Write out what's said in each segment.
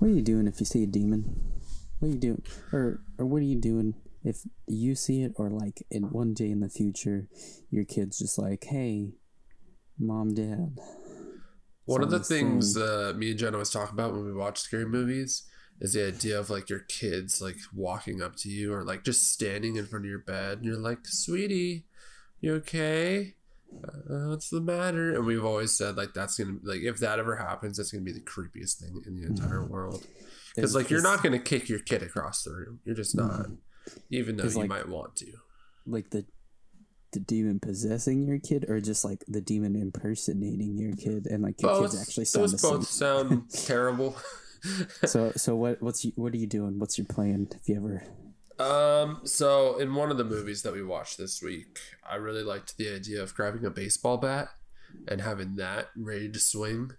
What are you doing if you see a demon? What are you doing, or or what are you doing if you see it, or like in one day in the future, your kid's just like, "Hey, mom, dad." One of the things uh, me and Jenna was talking about when we watch scary movies is the idea of like your kids like walking up to you or like just standing in front of your bed and you're like, sweetie, you okay? Uh, what's the matter? And we've always said like that's gonna like if that ever happens, that's gonna be the creepiest thing in the entire world. Because like you're not gonna kick your kid across the room. You're just not, even though you like- might want to. like the the demon possessing your kid, or just like the demon impersonating your kid, and like your Both, kids actually sound those both sound terrible. So so what what's you, what are you doing? What's your plan? If you ever Um, so in one of the movies that we watched this week, I really liked the idea of grabbing a baseball bat and having that ready to swing.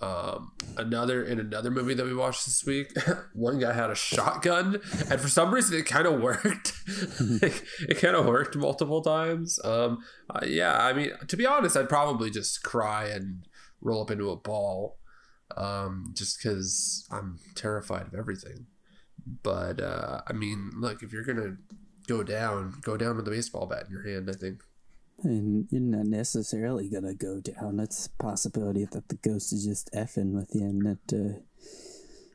Um, another in another movie that we watched this week, one guy had a shotgun, and for some reason it kind of worked. it kind of worked multiple times. Um, uh, yeah, I mean, to be honest, I'd probably just cry and roll up into a ball, um, just because I'm terrified of everything. But uh, I mean, look, if you're gonna go down, go down with the baseball bat in your hand. I think. and you're not necessarily gonna go down. It's a possibility that the ghost is just effing with you, and that uh,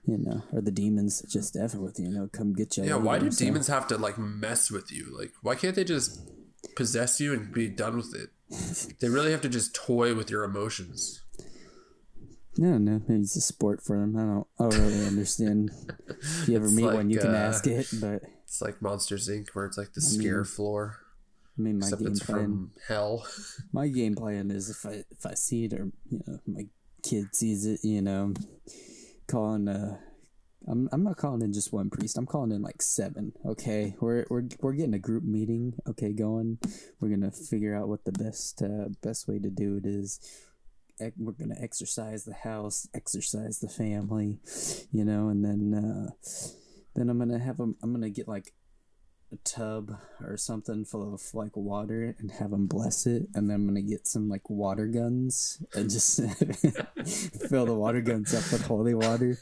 you know, or the demons just effing with you. You know, come get you. Yeah. Why do so- demons have to like mess with you? Like, why can't they just possess you and be done with it? They really have to just toy with your emotions. No, no, maybe it's a sport for them. I don't. I don't really understand. if you ever It's meet like, one, you can uh, ask it. But It's like Monsters Inc., where it's like the I mean, scare floor, I mean, my except game plan. from hell. my game plan is if I if I see it or you know my kid sees it, you know, calling uh I'm I'm not calling in just one priest. I'm calling in like seven. Okay, we're we're we're getting a group meeting. Okay, going. We're gonna figure out what the best uh, best way to do it is. We're gonna exorcise the house, exorcise the family, you know, and then uh, then I'm gonna have them. I'm gonna get like a tub or something full of like water and have them bless it and then i'm gonna get some like water guns and just fill the water guns up with holy water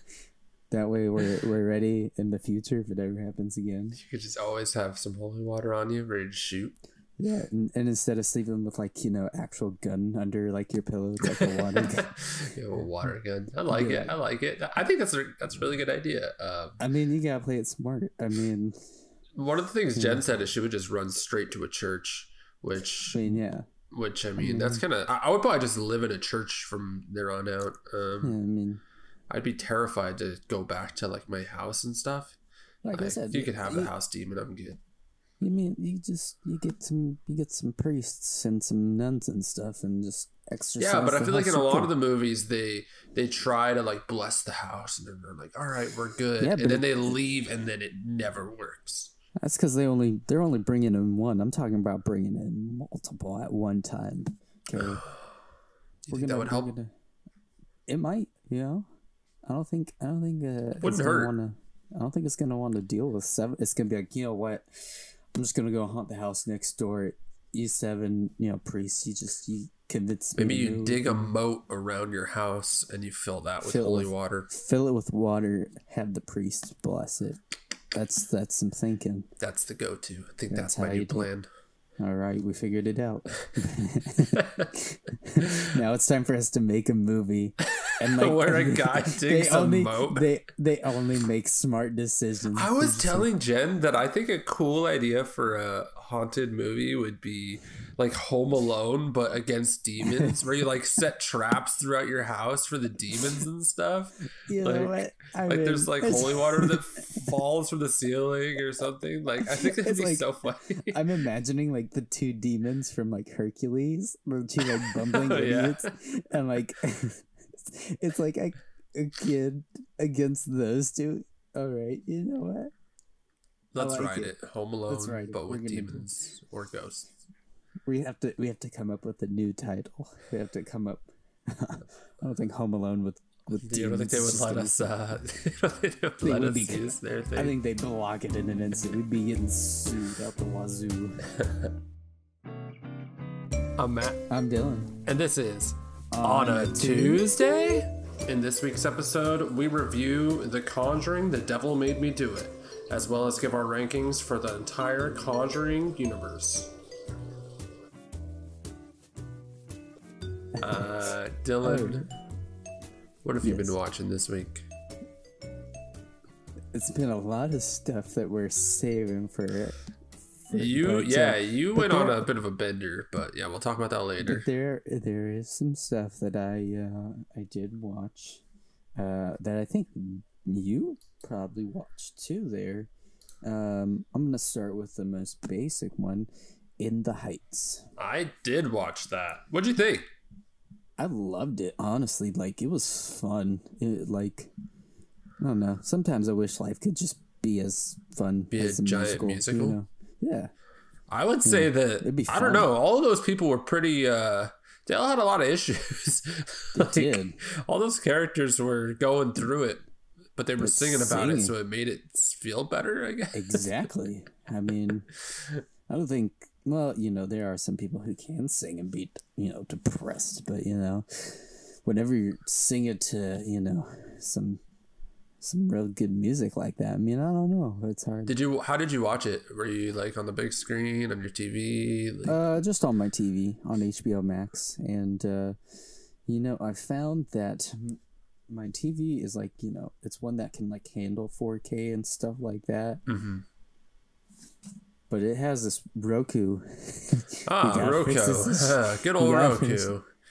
that way we're, we're ready in the future if it ever happens again You could just always have some holy water on you, ready to shoot. Yeah and, and instead of sleeping with like you know actual gun under like your pillow it's like a water gun know, a water gun. I like Yeah. it. I like it. I think that's a that's a really good idea. Um, i mean you gotta play it smart i mean one of the things Jen said is she would just run straight to a church, which i mean yeah which I mean that's kind of I, I would probably just live in a church from there on out. yeah Um, i mean I'd be terrified to go back to like my house and stuff. like i said you could have you- the house demon, I'm good. You mean you just you get some you get some priests and some nuns and stuff and just exorcise. Yeah, but I feel like in a lot of the movies they they try to like bless the house and then they're like, all right, we're good, Yeah, and then it- they leave and then it never works. That's because they only they're only bringing in one. I'm talking about bringing in multiple at one time. Okay, Do you think that would we're help? gonna- it might, you know. I don't think I don't think uh, it's Wouldn't gonna hurt. Wanna, I don't think it's gonna want to deal with seven. It's gonna be like you know what, I'm just gonna go haunt the house next door. You seven, you know, priests. You just you convince me. Maybe you move dig a moat around your house and you fill that with Fill holy with- water. fill it with water, have the priest bless it. That's that's some thinking. That's the go-to. I think That's that's, my new you do plan. All right, we figured it out. now it's time for us to make a movie, and Where a guy they digs a only moat. they they only make smart decisions. I was telling Jen that I think a cool idea for a haunted movie would be like Home Alone, but against demons, where you like set traps throughout your house for the demons and stuff. you like- know what? I Like mean, there's like holy water that falls from the ceiling or something. Like I think that'd be like, so funny. I'm imagining like the two demons from like Hercules, the two like bumbling Oh, yeah. idiots, and like it's like a, a kid against those two. All right, you know what? Let's like write it. it. Home Alone, Let's write it. but We're with do- demons or ghosts. We have to we have to come up with a new title. We have to come up. I don't think Home Alone with with demons. You don't think they would let us? Uh, you don't think they would They let would us be- use their thing? I think they'd block it in an instant. We'd be getting sued out the wazoo. I'm Matt, I'm Dylan. and this is on a Tuesday. In this week's episode, we review The Conjuring The Devil Made Me Do It, as well as give our rankings for the entire Conjuring universe. Uh, Dylan, what have you Yes. been watching this week? It's been a lot of stuff that we're saving for. for- You, but, uh, yeah, you but went on there- a bit of a bender, but yeah, we'll talk about that later. But there, there is some stuff that I uh, I did watch uh, that I think you probably watched too. There, um, I'm gonna start with the most basic one, In the Heights. I did watch that. What'd you think? I loved it honestly. Like it was fun. It like I don't know. Sometimes I wish life could just be as fun Be a as a giant musical. musical? You know? Yeah. I would say that it'd be I don't know. All of those people were pretty. uh They all had a lot of issues. Like, did. All those characters were going through it, but they were But singing about it, so it made it feel better. I guess. Exactly. I mean, I don't think. Well, you know, there are some people who can sing and be, you know, depressed, but you know, whenever you sing it to, you know, some some real good music like that. I mean, I don't know. It's hard. Did you? How did you watch it? Were you like on the big screen on your TV? Like, Uh, just on my TV on HBO Max, and uh, you know, I found that my TV is like, you know, it's one that can like handle 4K and stuff like that, mhm. but it has this Roku. Ah, gotta Roku. Good old You Roku. fix-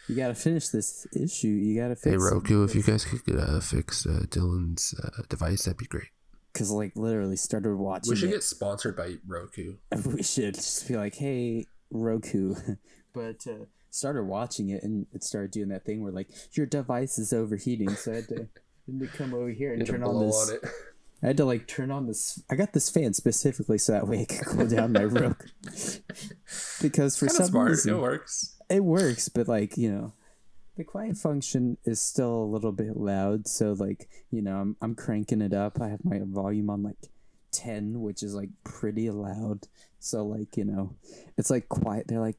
You gotta finish this issue. You gotta fix Hey it. Roku, if you guys could uh, fix uh, Dylan's uh, device, that'd be great. Cause like literally started watching. We should it. get sponsored by Roku. we should just be like, hey, Roku. but uh, started watching it and it started doing that thing where like your device is overheating. So I had to, had to come over here and turn on this. on it. I had to like turn on this. I got this fan specifically so that way it could cool down my Roku. because for some smart. reason It works. it works, but like you know, the quiet function is still a little bit loud. So like you know, I'm I'm cranking it up. I have my volume on like ten, which is like pretty loud. So like you know, it's like quiet. They're like.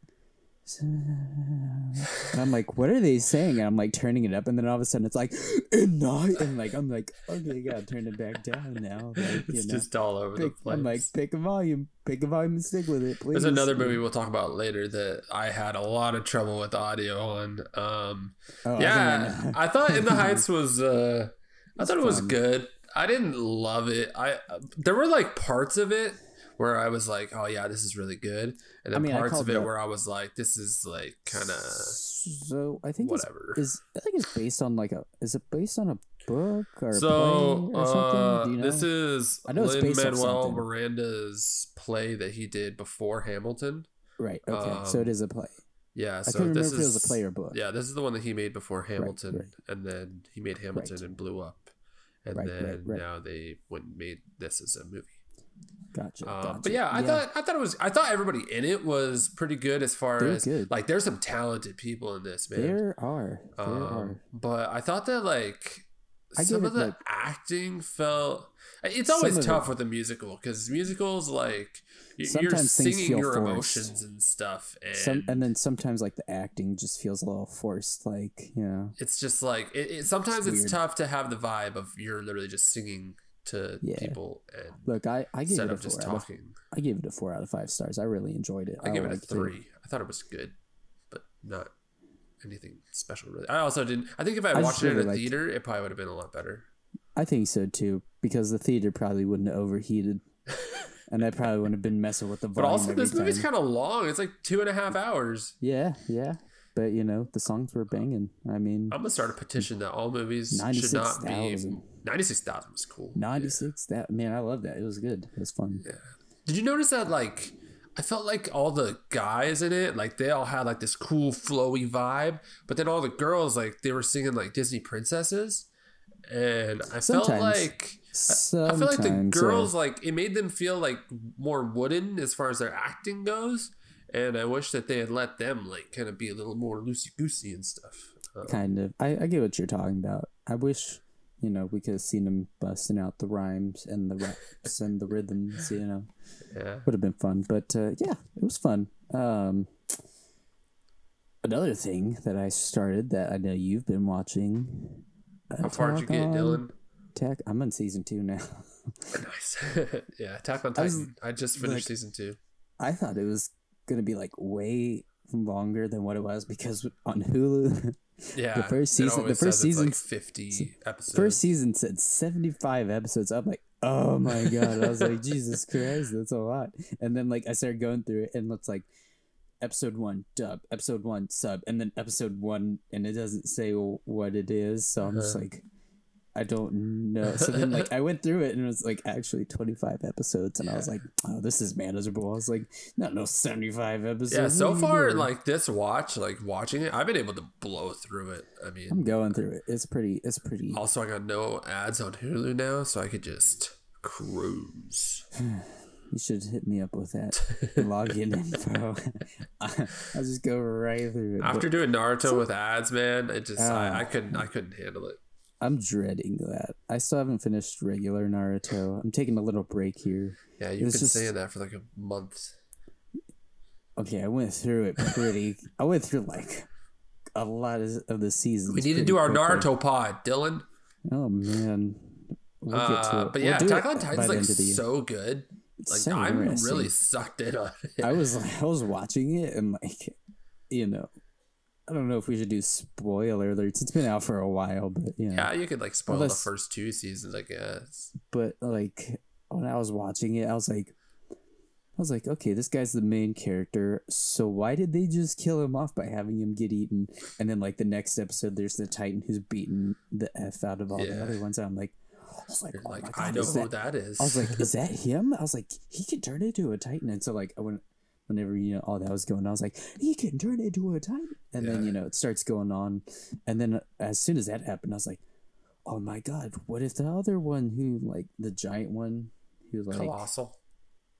And I'm like, what are they saying? And I'm like turning it up, and then all of a sudden it's like, and night, and like I'm like, okay, gotta turn it back down now. Like, It's know, just all over the pick, place. I'm like, pick a volume, pick a volume, and stick with it, please. There's another movie we'll talk about later that I had a lot of trouble with audio on. Um, Oh, yeah, think I, thought In the Heights was. Uh, I thought it was fun. good. I didn't love it. I there were like parts of it where I was like, "Oh yeah, this is really good," and then I mean, parts of it where I was like, "This is like kind of So I think whatever." is I think it's based on like a is it based on a book or a So play or something? uh, you know? this is I know Lin Manuel. Miranda's play that he did before Hamilton. right. Okay, so um, it is a play. Yeah, I so couldn't this remember if is it was a play or book. Yeah, this is the one that he made before Hamilton, right. and then he made Hamilton Right. and blew up, and Right, right, then right. now they went and made this as a movie. Gotcha. Um, gotcha. But yeah, I thought I thought it was I thought everybody in it was pretty good as far They're as good. like there's some talented people in this man. there are there um, are. But I thought that like I some of the like- acting felt. It's always tough it- with a musical because musicals like you're Sometimes things singing your forced. emotions and stuff, and, Some and then sometimes like the acting just feels a little forced. Like you know, it's just like it, it sometimes It's it's, tough to have the vibe of you're literally just singing to Yeah. people and look, I I instead it a just four. Out of. I gave it a four out of five stars. I really enjoyed it. I gave it a three. I thought it was good, but not anything special really. I also didn't. I think if I, I watched it in a theater, it probably would have been a lot better. I think so too, because the theater probably wouldn't have overheated, and I probably wouldn't have been messing with the volume. But also, this movie's kind of long. It's like two and a half hours. Yeah, yeah, but you know the songs were uh, banging. I mean, I'm gonna start a petition that all movies should not be. 96,000. Ninety six thousand was cool. ninety six. That man, I love that. It was good. It was fun. Yeah. Did you notice that? Like, I felt like all the guys in it, like they all had like this cool flowy vibe, but then all the girls, like they were singing like Disney princesses, and I felt like. Sometimes, I feel like the girls like it made them feel like more wooden as far as their acting goes, and I wish that they had let them like kind of be a little more loosey goosey and stuff. Uh, kind of. I, I get what you're talking about. I wish, you know, we could have seen them busting out the rhymes and the raps and the rhythms. You know, yeah, would have been fun. But uh, yeah, it was fun. Um, another thing that I started that I know you've been watching How far did you get, Dylan? Attack. I'm on season two now. Nice. yeah, Attack on I was, Titan. I, just finished like- season two. I thought it was gonna be like way longer than what it was because on Hulu, Yeah, the first season- the first season, like fifty episodes. first season said 75 episodes. I'm like, oh my god! I was like, Jesus Christ, that's a lot. And then like I started going through it, and it's like episode one dub, episode one sub, and then episode one, and it doesn't say what it is. So I'm just Uh-huh. like. I don't know. So then, like, I went through it and it was like actually 25 episodes, and I was like, "Oh, this is manageable." I was like, "Not no 75 episodes." yeah, so far, doing?" like this watch, like watching it, I've been able to blow through it. I mean, I'm going through it. It's pretty. It's pretty. also I got no ads on Hulu now, so I could just cruise. You should hit me up with that login info. I'll just go right through it. but After doing Naruto with ads, man, it just I, Ah. I couldn't I couldn't handle it. I'm dreading that. I still haven't finished regular Naruto. I'm taking a little break here. Yeah, you've been just- saying that for like a month. Okay, I went through it pretty. I went through like a lot of, of the seasons. We need to do our quickly. Naruto pod, Dylan. Oh man, we'll get to Uh, it. but We'll yeah, do Attack on Titan's like end of the year. so good. Like so I'm really sucked in on it. I was I was watching it and like, you know, I don't know if we should do spoiler alerts. It's been out for a while, but you know. yeah, you could like spoil Unless- the first two seasons, I guess. but like when I was watching it, I was like, I was like, okay, this guy's the main character. So why did they just kill him off by having him get eaten? And then like the next episode, there's the Titan who's beaten the f out of all the other ones. I'm like, I was like, oh like, my I know who that? that is. I was like, is that him? I was like, he can turn into a Titan. And so like I went. Whenever you know all that was going on, I was like, he can turn into a titan, and then you know it starts going on, and then as soon as that happened, I was like, oh my god, what if the other one who like the giant one who like Colossal.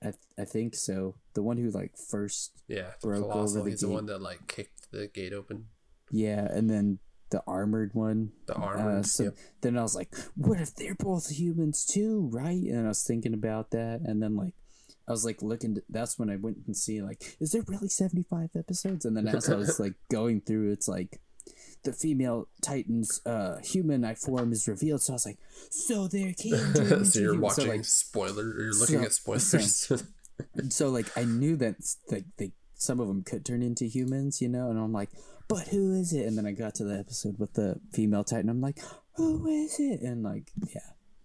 I, I think so the one who like first Yeah, broke over the He's the one that like kicked the gate open. yeah and then the armored one The armor. uh, so yep. then I was like what if they're both humans too right and I was thinking about that and then like I was like looking to, that's when I went and see like is there really 75 episodes and then as I was like going through it's like the female titan's uh human I form is revealed so I was like so there can turn so you're humans." watching so, like, spoiler. You're looking so- at spoilers. so like I knew that like they some of them could turn into humans, you know, and I'm like, but who is it? And then I got to the episode with the female titan. I'm like, who is it? And like, yeah.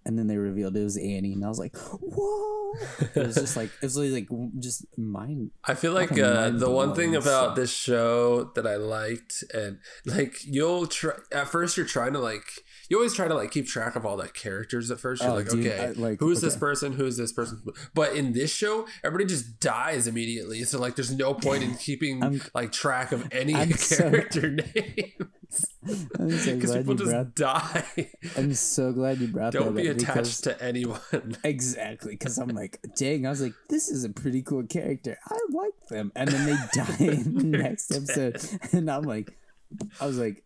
And then they revealed it was Annie, and I was like, "Whoa!" It was just like it was really like just mind. I feel like uh, the one thing about this show that I liked, and like you'll try at first, you're trying to like you always try to like keep track of all the characters at first. You're Oh, like, dude, okay, I- like, who's this person? Who's this person? But in this show, everybody just dies immediately. So like, there's no point in keeping I'm- like track of any I'm so- character names so because glad people you just brought. die. I'm so glad you brought Don't that be up because- attached to anyone. Exactly, because I'm like, dang, I was like, this is a pretty cool character. I like them, and then they die in the next episode, and I'm like, I was like,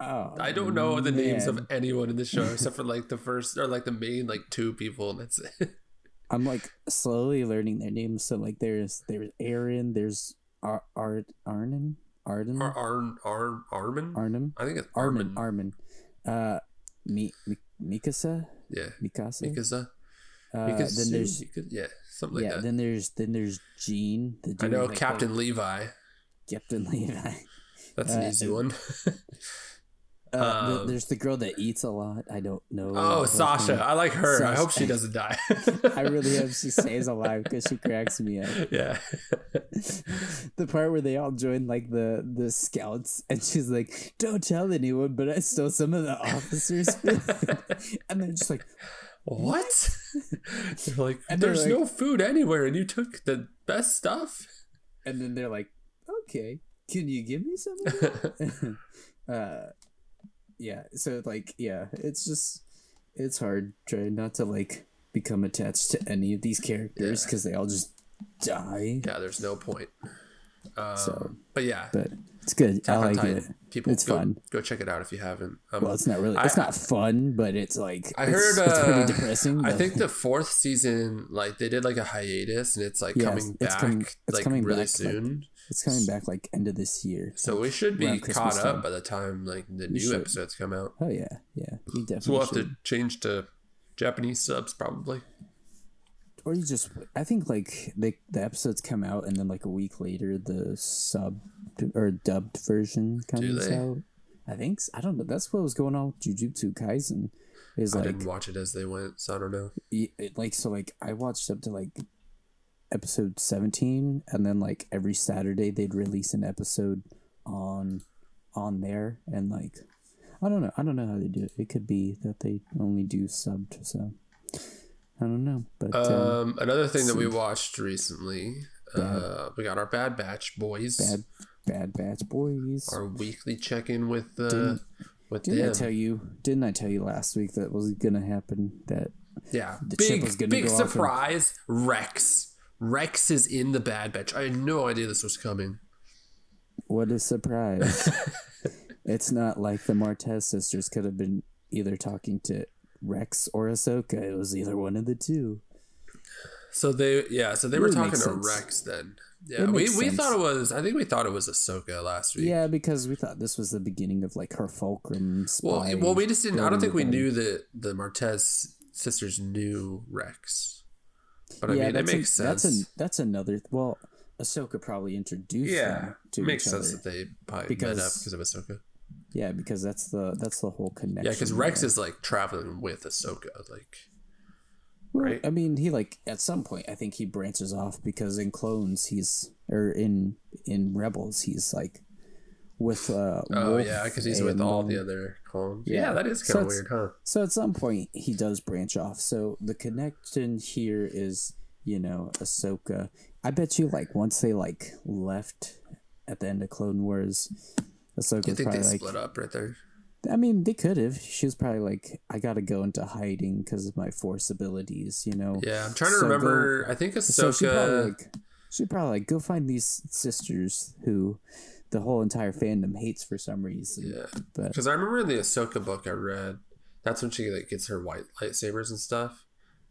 oh, I don't know the names of anyone in the show except for like the first or like the main like two people, and that's it. I'm like slowly learning their names. So like, there's there's Eren, there's Ar Art Arnon, Arden, Ar Arn Arn Armin. Arnum, I think it's Armin, Armin. Uh, Mi, Mi Mikasa, Yeah, Mikasa. Mikaza. Uh, then there's yeah, something like yeah, that. then there's then there's Jean. The I know like, Captain Levi. Captain Levi. That's an uh, easy one. Uh, the- Um, there's the girl that eats a lot. I don't know. oh, Sasha. name. I like her. I hope she doesn't die. I really hope she stays alive because she cracks me up. yeah. The part where they all join like the the scouts, and she's like, "Don't tell anyone, but I stole some of the officers' and they're just like, What? They're like, And they're there's like- no food anywhere, and you took the best stuff. and then they're like, "Okay, can you give me some?" Uh, yeah. So like, yeah, it's just it's hard trying not to like become attached to any of these characters Yeah. because they all just die. yeah, there's no point. Um, So- but yeah, But it's good. Attack I like Titan. it. People, It's go, fun. Go check it out if you haven't. Um, Well, it's not really. It's I- not fun, but it's like I it's- heard. it's Uh, pretty depressing. I think the fourth season, like they did like a hiatus, and it's like Yes, coming it's back, coming- it's like coming really back, like- soon. It's coming back like end of this year. So we should be caught up time. by the time like the new should. episodes come out. Oh yeah, yeah. We definitely. So we'll have should. to change to Japanese subs probably. or you just I think like they the episodes come out and then like a week later the sub or dubbed version comes they? out. I think I don't know. That's what was going on with Jujutsu Kaisen. Is I like didn't watch it as they went, so I don't know. it, like so like I watched up to like episode 17 and then like every Saturday they'd release an episode on on there and like I don't know. I don't know how they do it. It could be that they only do subbed, so I don't know. But um, Um, another thing that we watched recently, uh, we got our Bad Batch boys, bad bad batch boys. our weekly check in with uh, Didn't- with Didn't them. I tell you? Didn't I tell you last week that was gonna happen? That yeah, the chip big was gonna big go off and- surprise. Rex, Rex is in the Bad Batch. I had no idea this was coming. what a surprise! it's not like the Martez sisters could have been either talking to Rex or Ahsoka. It was either one of the two. So they yeah, so they were talking to. Rex then. Yeah, we, makes we sense. thought it was. I think we thought it was Ahsoka last week. Yeah, because we thought this was the beginning of like her fulcrum. Well, well, we just didn't. I don't think we knew that the Martez sisters knew Rex. But I yeah, mean, a- makes sense. That's a that's another. Well, Ahsoka probably introduced yeah, to makes sense other. that they probably Because- met up because of Ahsoka. Yeah, because that's the that's the whole connection. Yeah, because Rex there. is like traveling with Ahsoka. Like, Well, right? I mean, he like at some point I think he branches off because in clones he's or in in rebels he's like with uh oh yeah, because he's with all um, the other clones. yeah. Yeah, that is kind of it's- weird, huh? So at some point he does branch off. So the connection here is you know Ahsoka. I bet you like once they like left at the end of Clone Wars, Ahsoka You think probably they like. split up right there? I mean, they could have. She was probably like, I gotta go into hiding because of my force abilities. You know. Yeah, I'm trying to So remember. I think ahsoka So she probably like she probably like go find these sisters who the whole entire fandom hates for some reason. yeah, because I remember in the Ahsoka book I read, that's when she like gets her white lightsabers and stuff,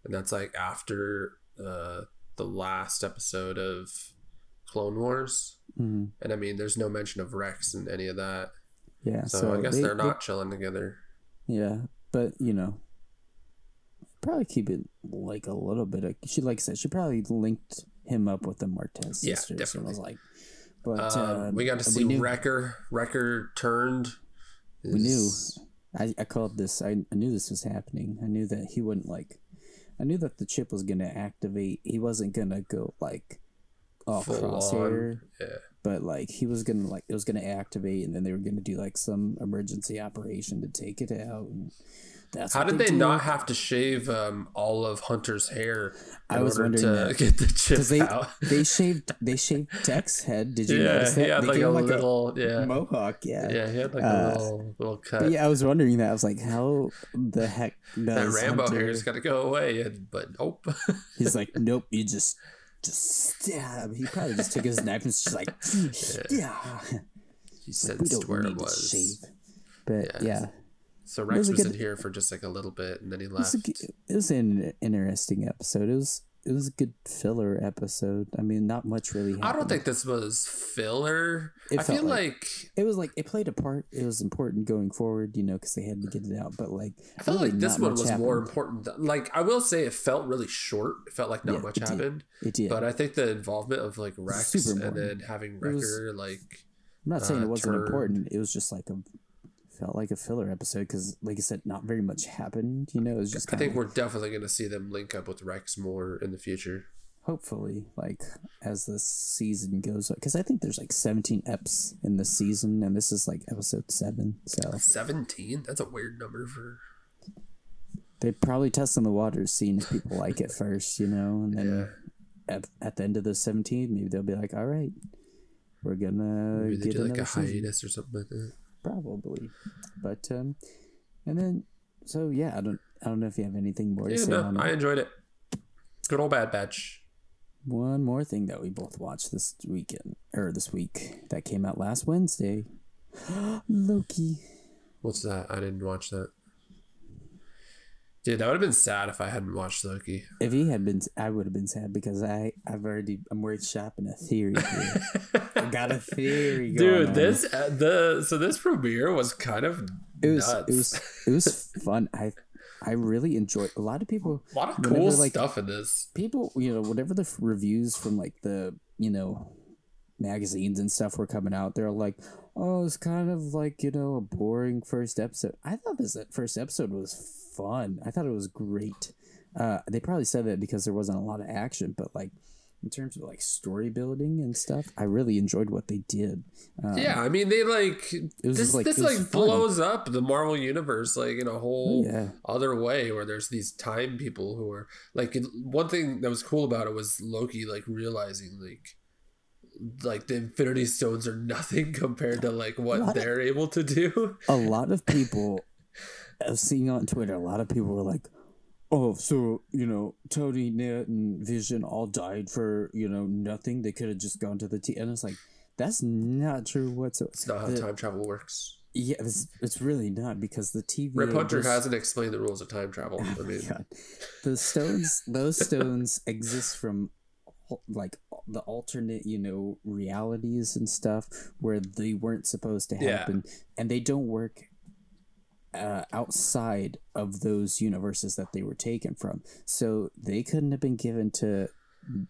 and that's like after uh, the last episode of Clone Wars. mhm, And I mean, there's no mention of Rex in any of that, yeah, so, so, I guess they- they, are they- not chilling together. yeah, but you know, probably keep it like a little bit. Of, she like I said, she probably linked him up with the Martez Yeah, sisters. And was like, but Um, uh, we got to see knew- Wrecker. Wrecker turned. We knew. I, I called this. I, I knew this was happening. I knew that he wouldn't like. I knew that the chip was gonna activate. He wasn't gonna go like all Full crosshair, yeah. but like he was gonna like it was gonna activate, and then they were gonna do like some emergency operation to take it out. And that's How did they did. not have to shave um, all of Hunter's hair in I was order to that. get the chip they out? they shaved they shaved Tech's head. Did you yeah, notice that? he they like gave a him, little, yeah, mohawk. Yeah. yeah, he had like Uh, a little little cut. Yeah, I was wondering that. I was like, how the heck that Rambo Hunter- hair's got to go away, and but nope. He's like, nope, you just just stab. He probably just took his knife and just like, yeah. he We sensed where it was. But Yeah. yeah, So Rex a was, good- in here for just like a little bit, and then he it was, left. it was an interesting episode. It was it was a good filler episode. I mean, not much really. Happened. I don't think this was filler. It I feel like, like- it was like it played a part. It was important going forward, you know, because they had to get it out. But like, I felt really like this one was more important. Like I will say, it felt really short. It felt like not Yeah, much it did. happened. It did. But I think the involvement of like Rex and then having It was- like I'm not saying uh, it wasn't turned- important. It was just like a felt like a filler episode because, like I said, not very much happened. You know, it was just. I think we're definitely going to see them link up with Rex more in the future. hopefully like as the season goes because i think there's like 17 eps in the season and this is like episode 7 so Seventeen? That's a weird number for. they probably testing the waters seeing if people like it first you know and then Yeah, at, at the end of the 17 maybe they'll be like all right we're gonna maybe they get do like a season. hiatus or something like that. Probably but um and then so yeah i don't i don't know if you have anything more to Yeah, say no, on it I enjoyed it. Good old Bad Batch. one more thing that we both watched this weekend or this week that came out last wednesday loki What's that? I didn't watch that. Dude, that would have been sad if I hadn't watched Loki. If he had been, I would have been sad because I, I've already, I'm workshopping a theory. I got a theory, going. dude. This uh, the so this premiere was kind of it was nuts. it was it was fun. I I really enjoyed. A lot of people, a lot of cool like, stuff in this. People, you know, whatever the reviews from like the you know magazines and stuff were coming out, they're like, oh, it's kind of like you know a boring first episode. I thought this first episode was fun. I thought it was great. Uh, they probably said that because there wasn't a lot of action, but like in terms of like story building and stuff, I really enjoyed what they did. Um, yeah, I mean they like this like, this like blows up the Marvel universe like in a whole yeah. other way where there's these time people who are like one thing that was cool about it was Loki like realizing like like the Infinity Stones are nothing compared to like what they're of, able to do. a lot of people I was seeing on Twitter, a lot of people were like, "Oh, so you know, Tony, Net, and Vision all died for you know nothing. They could have just gone to the T." And it's like, that's not true whatsoever. It's not how the, time travel works. Yeah, it's, it's really not because the TV. Rip Hunter was, hasn't explained the rules of time travel. Oh I mean, God. the stones, those stones exist from like the alternate, you know, realities and stuff where they weren't supposed to happen, yeah. and they don't work uh, outside of those universes that they were taken from. So they couldn't have been given to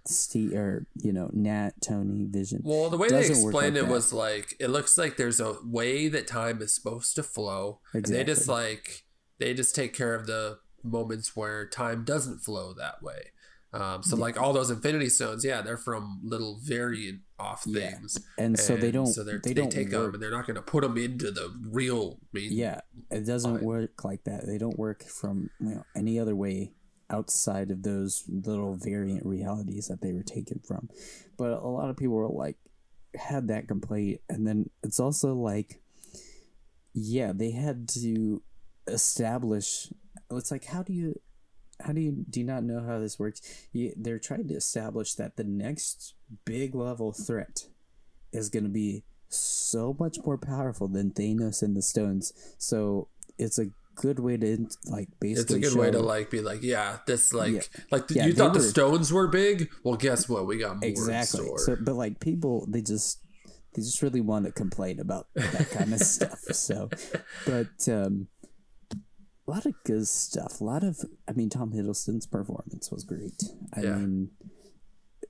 Steve or you know Nat, Tony, Vision. Well, the way they explained like it that. was like it looks like there's a way that time is supposed to flow. Exactly. they just like they just take care of the moments where time doesn't flow that way. Um, so like all those Infinity Stones, yeah, they're from little variant off things, yeah. and, and, so they don't. So they they don't take work. them, and they're not going to put them into the real. Main yeah, it doesn't line. work like that. They don't work from you know any other way outside of those little variant realities that they were taken from. But a lot of people were like had that complaint, and then it's also like, yeah, they had to establish. It's like how do you how do you do you not know how this works? You, they're trying to establish that the next big level threat is going to be so much more powerful than Thanos and the Stones. So it's a good way to like basically. It's a good way to like be like, yeah, this like yeah. like yeah, you thought were, the Stones were big. Well, guess what? We got more exactly. So, but like people, they just they just really want to complain about that kind of stuff. So, but um, a lot of good stuff. A lot of, I mean, Tom Hiddleston's performance was great. I yeah. mean,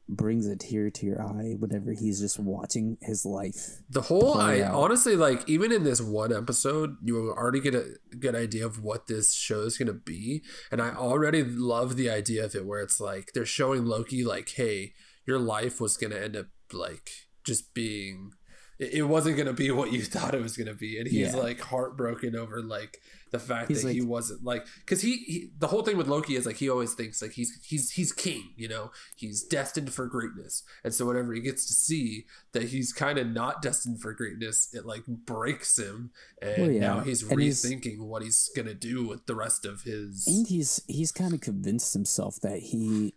brings a tear to your eye whenever he's just watching his life. The whole, I out. honestly like, even in this one episode, you already get a good idea of what this show is going to be. And I already love the idea of it where it's like they're showing Loki, like, hey, your life was going to end up like just being it wasn't gonna be what you thought it was gonna be, and he's yeah. like heartbroken over like the fact he's that like, he wasn't like because he, he, the whole thing with Loki is like he always thinks like he's he's he's king, you know, he's destined for greatness, and so whenever he gets to see that he's kind of not destined for greatness, it like breaks him, and well, yeah. now he's and rethinking he's, what he's gonna do with the rest of his. And he's he's kind of convinced himself that he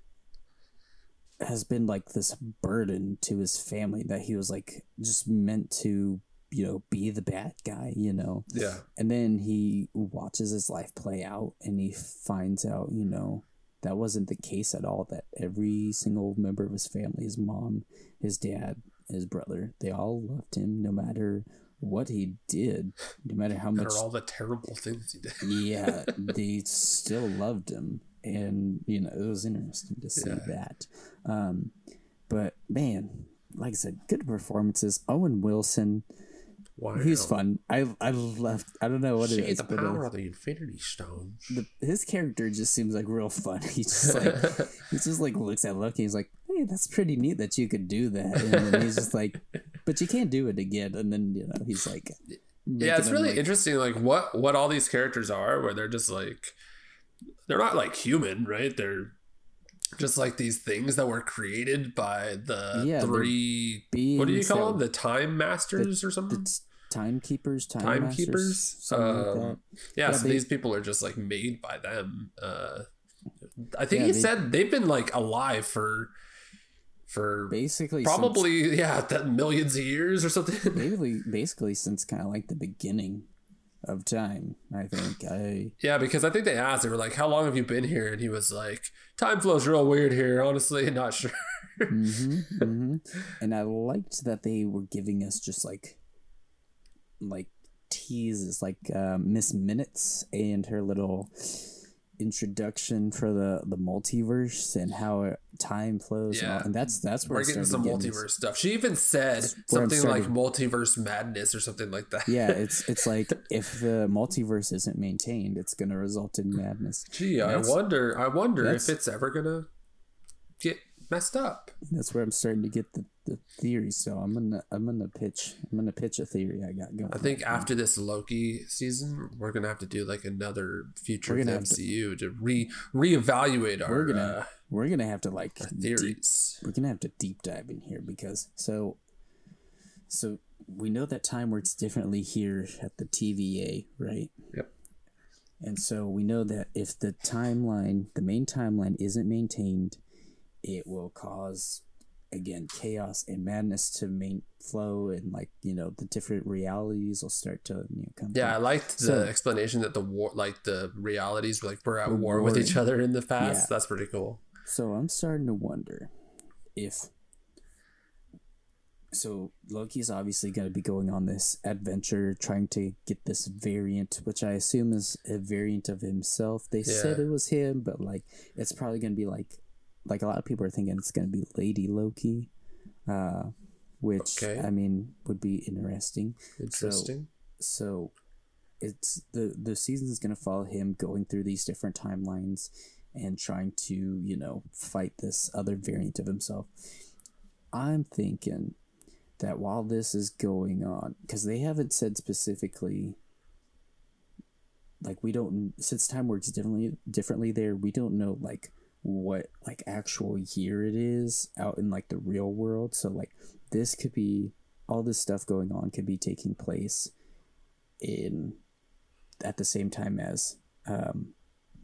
has been like this burden to his family that he was like just meant to you know be the bad guy you know yeah and then he watches his life play out and he finds out you know that wasn't the case at all that every single member of his family his mom his dad his brother they all loved him no matter what he did no matter how much are all the terrible things he did yeah they still loved him and you know it was interesting to see yeah. that. Um, but man, like I said, good performances. Owen Wilson. Wow. He's fun. I I left. I don't know what See it is. The power uh, of the Infinity Stones. The, his character just seems like real fun. He just like he just like looks at Loki. He's like, "Hey, that's pretty neat that you could do that." And then he's just like, "But you can't do it again." And then you know he's like, "Yeah, it's really like, interesting. Like what what all these characters are, where they're just like they're not like human, right? They're just like these things that were created by the yeah, three what do you call them the time masters the, or something timekeepers time timekeepers uh, like yeah, yeah, so they, these people are just like made by them uh, i think yeah, he they, said they've been like alive for for basically probably since, yeah that millions of years or something basically basically since kind of like the beginning of time. I think I Yeah, because I think they asked, they were like, "How long have you been here?" And he was like, "Time flows real weird here. Honestly, not sure." hmm hmm and I liked that they were giving us just like like teases, like uh, Miss Minutes and her little introduction for the the multiverse and how it, time flows. And, all, Yeah. and that's that's where We're getting some getting- multiverse stuff. She even said something like multiverse madness or something like that. Yeah, it's it's like if the multiverse isn't maintained, it's gonna result in madness. Gee, I wonder. I wonder if it's ever gonna get messed up. That's where I'm starting to get the, the theory. So I'm gonna I'm gonna pitch I'm gonna pitch a theory I got going. I think after this Loki season, we're gonna have to do like another future of the gonna to- MCU to, re reevaluate our we're gonna uh, we're gonna have to like deep, theories. we're gonna have to deep dive in here because so so we know that time works differently here at the TVA, right? Yep. And so we know that if the timeline, the main timeline, isn't maintained, it will cause again chaos and madness to main flow, and like you know the different realities will start to you know come. Yeah, I liked the So- explanation that the war, like the realities, like we're at We're war with each other in the past. Yeah. That's pretty cool. So I'm starting to wonder if. So Loki's obviously going to be going on this adventure, trying to get this variant, which I assume is a variant of himself. They said it was him, but like it's probably going to be like, like a lot of people are thinking it's going to be Lady Loki, uh, which Okay. I mean would be interesting. Interesting. So it's the the season is gonna follow him going through these different timelines and trying to you know fight this other variant of himself. I'm thinking that while this is going on, because they haven't said specifically, like we don't since time works differently differently there, we don't know like what like actual year it is out in like the real world. So like this could be all this stuff going on could be taking place in at the same time as um,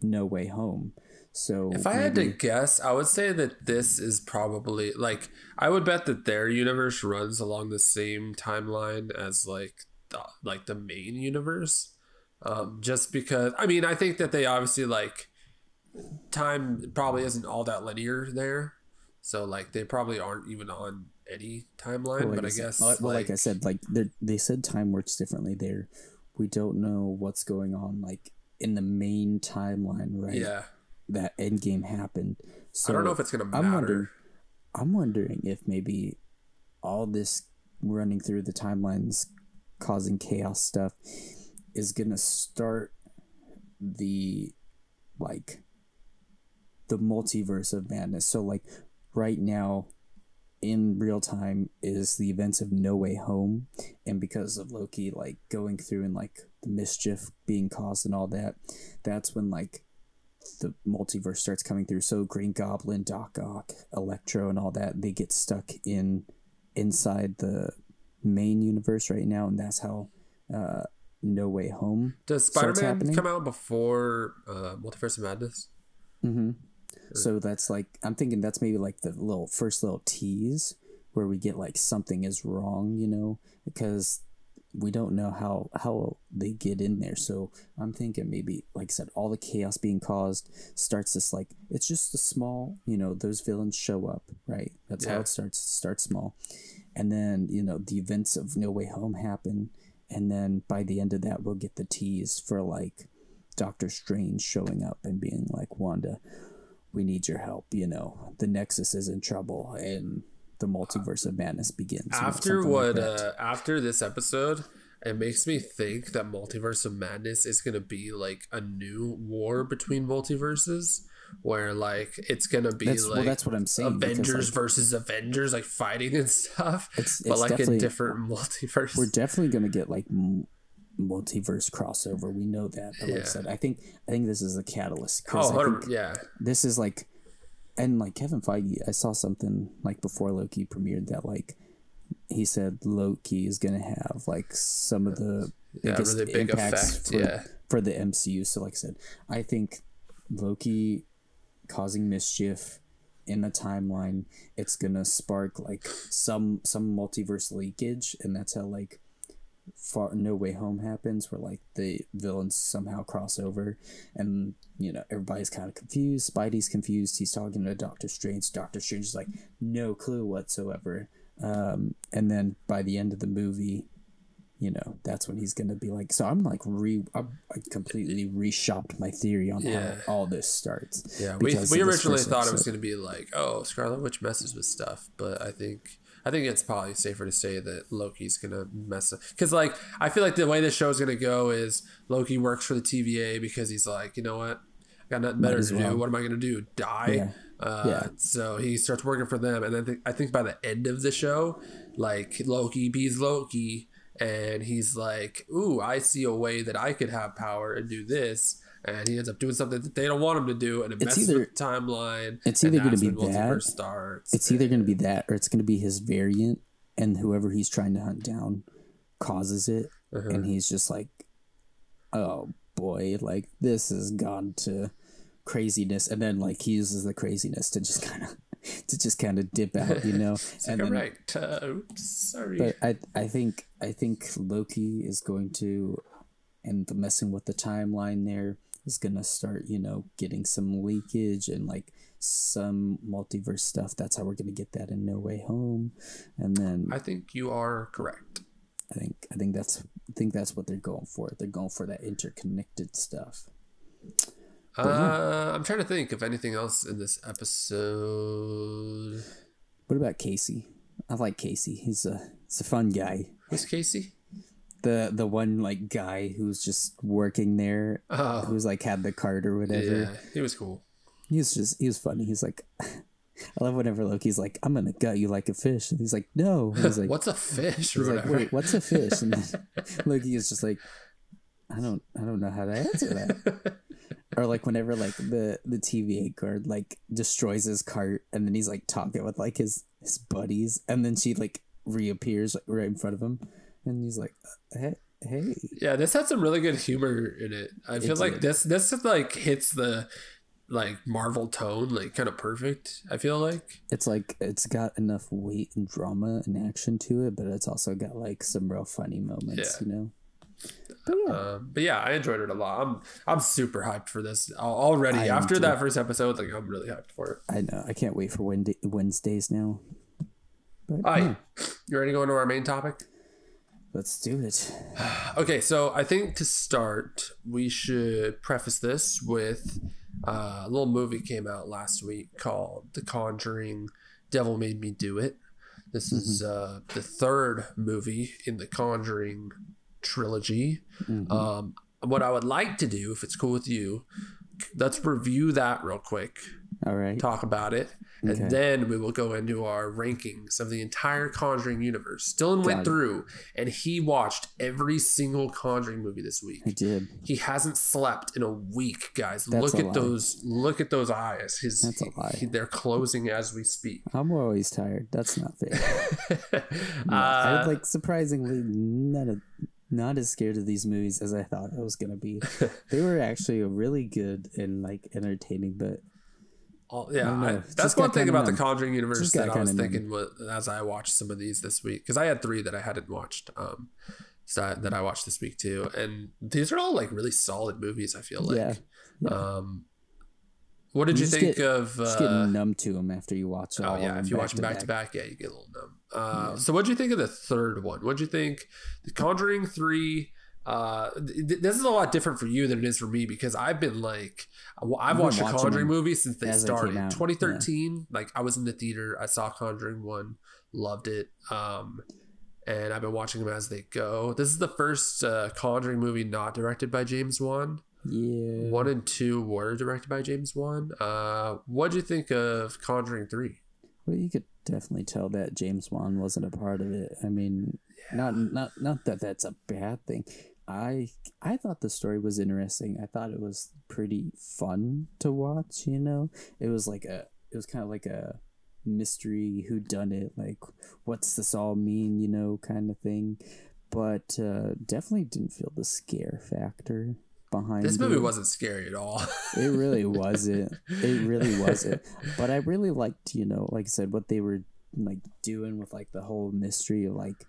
No Way Home. So If I had to guess, I would say that this is probably like I would bet that their universe runs along the same timeline as like the, like the main universe. Um, just because I mean I think that they obviously like time probably isn't all that linear there, so like they probably aren't even on any timeline. well, like but I said- guess well, like, I said, like they they said time works differently there. We don't know what's going on like in the main timeline, right? yeah, That Endgame happened. So I don't know if it's gonna matter. I'm wondering. I'm wondering if maybe all this running through the timelines, causing chaos stuff, is gonna start the like the multiverse of madness. So like right now in real time is the events of No Way Home and because of Loki like going through and like the mischief being caused and all that, that's when like the multiverse starts coming through. So Green Goblin, Doc Ock, Electro, and all that they get stuck in inside the main universe right now, and that's how uh, No Way Home. Does Spider Man come out before uh, Multiverse of Madness? Mm-hmm. So that's like I'm thinking that's maybe like the little first little tease where we get like something is wrong, you know, because we don't know how how they get in there. So I'm thinking maybe like I said, all the chaos being caused starts this like it's just a small, you know, those villains show up, right? That's how it starts. It starts small, and then you know the events of No Way Home happen, and then by the end of that we'll get the tease for like Doctor Strange showing up and being like Wanda we need your help. You know, the Nexus is in trouble and the multiverse of madness begins. you know, after like what uh, after this episode it makes me think that multiverse of madness is going to be like a new war between multiverses where like it's going to be that's, like well, that's what I'm saying. avengers like, versus avengers like fighting and stuff It's- but it's like in different multiverse we're definitely gonna get like m- multiverse crossover. We know that. But like I said, I think I think this is a catalyst. oh I think yeah this is like, and like Kevin Feige, I saw something like before Loki premiered that like he said Loki is gonna have like some of the yeah biggest really big impacts effect for, yeah for the MCU. So, like I said, I think Loki causing mischief in the timeline, it's gonna spark like some some multiverse leakage, and that's how like Far No Way Home happens, where like the villains somehow cross over, and you know everybody's kind of confused. Spidey's confused. He's talking to Doctor Strange. Doctor Strange is like no clue whatsoever. Um, and then by the end of the movie, you know that's when he's gonna be like. So I'm like re, I, I completely reshopped my theory on Yeah. how all this starts. Yeah, we, we originally thought it was going to be like, oh, Scarlet Witch messes with stuff, but I think I think it's probably safer to say that Loki's to mess up because like I feel like the way this show is to go is Loki works for the TVA because he's like, you know what, I got nothing better to well. do. What am I to do? Die? Yeah. Uh, Yeah. So he starts working for them, and then th- I think by the end of the show, like Loki bees Loki, and he's like, "Ooh, I see a way that I could have power and do this." And he ends up doing something that they don't want him to do, and it It's messes either- with the timeline. it's either gonna be that- starts. It's either going to be that or it's going to be his variant, and whoever he's trying to hunt down causes it, Uh-huh. and he's just like, "Oh boy, like this has gone to craziness," and then like he uses the craziness to just kind of to just kind of dip out, you know. It's and then, correct. Uh, oops, sorry. but I I think I think Loki is going to, and the messing with the timeline there is gonna start, you know, getting some leakage and like some multiverse stuff. That's how we're gonna get that in No Way Home, and then I think you are correct. I think I think that's I think that's what they're going for. They're going for that interconnected stuff. Uh, I'm trying to think of anything else in this episode. What about Casey? I like Casey. He's a he's a fun guy. Who's Casey? The the one like guy who's just working there, Oh, who's like had the cart or whatever. yeah, he was cool. He was just he was funny. He's like, I love whenever Loki's like, I'm gonna gut you like a fish, and he's like, No. And he's like, What's a fish? He's like. Wait, what's a fish? And Loki is just like, I don't I don't know how to answer that. or like whenever like the the TVA guard like destroys his cart, and then he's like talking with like his his buddies, and then she like reappears like, right in front of him, and he's like, Hey, hey. Yeah, this had some really good humor in it. I feel like this this like hits the like Marvel tone like kind of perfect. I feel like. It's like it's got enough weight and drama and action to it, but it's also got like some real funny moments, Yeah. you know. But yeah, Um, but yeah, I enjoyed it a lot. I'm I'm super hyped for this already. I After that first episode, like I'm really hyped for it. I know. I can't wait for Wednesday, Wednesdays now. But All yeah, you ready to go into our main topic? Let's do it. Okay, so I think to start, we should preface this with uh, a little movie came out last week called The Conjuring Devil Made Me Do It. This is uh, the third movie in the Conjuring trilogy. Mhm. Um, what I would like to do, if it's cool with you, let's review that real quick, All right. talk about it, and then we will go into our rankings of the entire Conjuring universe. Dylan went through and he watched every single Conjuring movie this week. I did. He hasn't slept in a week, guys. That's look at lie. those. Look at those eyes. His, That's a lie. he- they're closing as we speak. I'm always tired. That's not fair. No, uh, I'm like surprisingly not a, not as scared of these movies as I thought I was gonna be. they were actually really good and like entertaining, but yeah. I- Just one thing about the. Conjuring universe that I was numb. thinking was, as I watched some of these this week because I had three that I hadn't watched. Um, that, that I watched this week too, and these are all like really solid movies. I feel like. yeah, yeah. Um, what did You you, just think get- of? just Uh, getting numb to them after you watch. Them? Oh yeah, if you watch them back to back, yeah, you get a little numb. Uh, Yeah. So what'd you think of the third one? What'd you think? The Conjuring three. Uh, th- this is a lot different for you than it is for me because I've been like, I've I've watched the Conjuring movies since they as they came started. out, 2013, like I was in the theater, I saw Conjuring one, loved it. Um, and I've been watching them as they go. This is the first uh, Conjuring movie not directed by James Wan. Yeah. One and two were directed by James Wan. Uh, what'd you think of Conjuring three? Well, you could definitely tell that James Wan wasn't a part of it. I mean, not not not that that's a bad thing. I I thought the story was interesting. I thought it was pretty fun to watch. You know, it was like a it was kind of like a mystery who done it like what's this all mean you know kind of thing but uh definitely didn't feel the scare factor behind This movie it. wasn't scary at all. It really wasn't. It really wasn't. But I really liked, you know, like I said, what they were like doing with like the whole mystery of like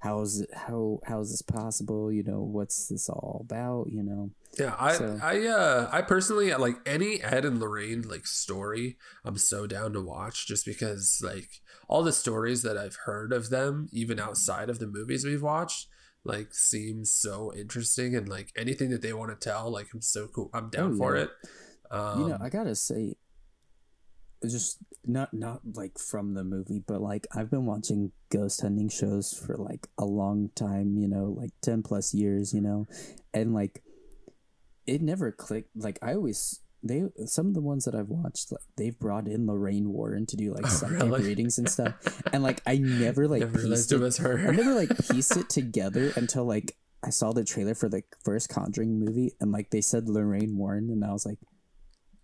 how is it how how is this possible? You know, what's this all about? You know. Yeah, I So- I uh I personally like any Ed and Lorraine like story, I'm so down to watch just because like all the stories that I've heard of them, even outside of the movies we've watched, like seems so interesting and like anything that they want to tell, like I'm so cool. I'm down Oh, for it. Um, you know, I gotta say, just not not like from the movie, but like I've been watching ghost hunting shows for like a long time. You know, like ten plus years. You know, and like it never clicked. Like I always. They some of the ones that I've watched, like they've brought in Lorraine Warren to do like Oh, psychic really? readings and stuff, and like I never like never pieced it it was her. I never like pieced it together until like I saw the trailer for the first Conjuring movie and like they said Lorraine Warren and I was like,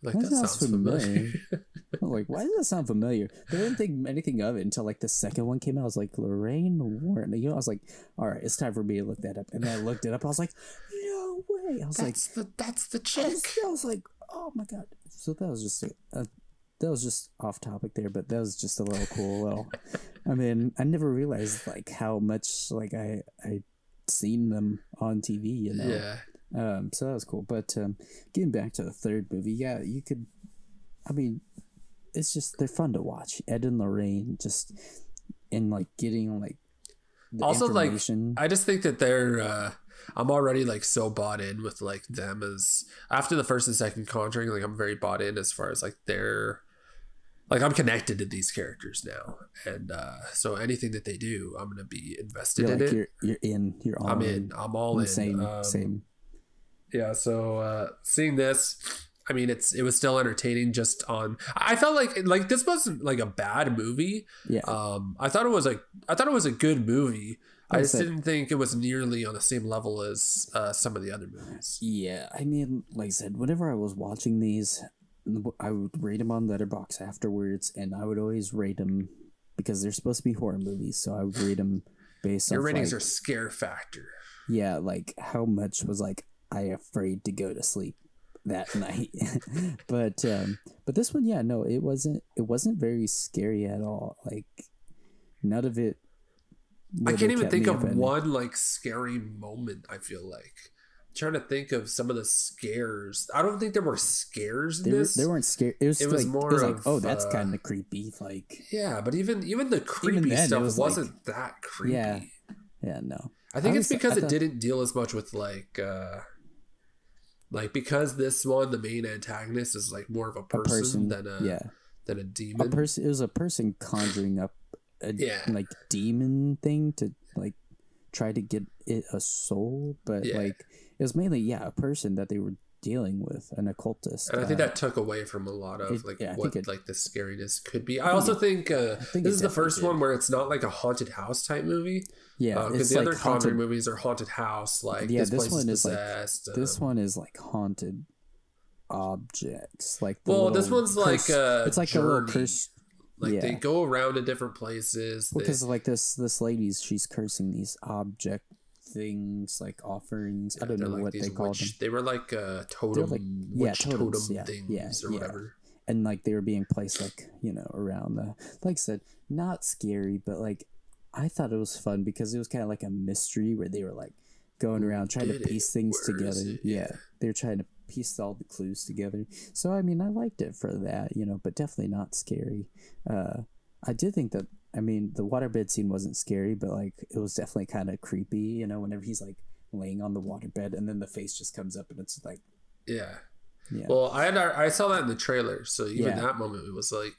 like that that sounds sounds familiar. I'm like, why does that sound familiar? But I didn't think anything of it until like the second one came out. I was like, Lorraine Warren. You know, I was like, all right, it's time for me to look that up. And then I looked it up. I was like, no way. I was like, that's the that's the I chick. was, I was like, oh my god. So that was just a, a that was just off topic there, but that was just a little cool little. I mean, I never realized like how much like I I seen them on TV. You know. Yeah. Um. So that was cool. But um, getting back to the third movie, yeah, you could. I mean, it's just they're fun to watch. Ed and Lorraine just and like getting like. The Also, like. I just think that they're uh I'm already like so bought in with like them as after the first and second conjuring, like I'm very bought in as far as like their like I'm connected to these characters now. And uh so anything that they do, I'm gonna be invested in like it. you're you're in. You're all I'm in. I'm all in. Same. Um, same. Yeah so uh seeing this i mean it's it was still entertaining just on i felt like like this wasn't like a bad movie. Yeah. um i thought it was like i thought it was a good movie. I just didn't think it was nearly on the same level as uh some of the other movies. Yeah, I mean, like I said, whenever I was watching these, I would rate them on Letterboxd afterwards, and I would always rate them because they're supposed to be horror movies, so I would rate them based your ratings like, are scare factor. Yeah, like how much was like I afraid to go to sleep that night. but um, but this one, yeah, no, it wasn't. It wasn't very scary at all. Like none of it. i can't even think of up at night. one like scary moment i feel like I'm trying to think of some of the scares i don't think there were scares in They, were, this they weren't scared. It was, It was like, more it was like, of, oh, that's uh, kind of creepy. Like, yeah but even even the creepy then, stuff was wasn't that creepy Yeah. yeah, no. I think I it's was- because it didn't deal as much with like uh like because this one the main antagonist is like more of a a person, person than a yeah than a demon. a person it was a person conjuring up a Yeah. like demon thing to like try to get it a soul but Yeah. like it was mainly yeah a person that they were dealing with an occultist and I think uh, that took away from a lot of it- like yeah, what it- like the scariness could be. I, also think uh, think this is the first did. one where it's not like a haunted house type movie. yeah because it's the like other Conjuring haunted, movies are haunted house. Like Yeah, this, this one is is, like- possessed. this um, one is like haunted objects like the Well, this one's like curse- a it's like a little curse like they go around to different places. they- because like this this lady's she's cursing these object things like offerings i don't know like what they call witch- them They were like uh, totem, like- yeah, totems, totem yeah, things yeah, or yeah. whatever. and like they were being placed like you know around the like I said not scary but like I thought it was fun because it was kind of like a mystery where they were like going around trying to did it? piece things Where together yeah they were trying to piece all the clues together so I mean I liked it for that you know but definitely not scary uh I did think that I mean the waterbed scene wasn't scary but like it was definitely kind of creepy you know whenever he's like laying on the waterbed and then the face just comes up and it's like Yeah. yeah Well, I had I saw that in the trailer, so even Yeah. that moment it was like,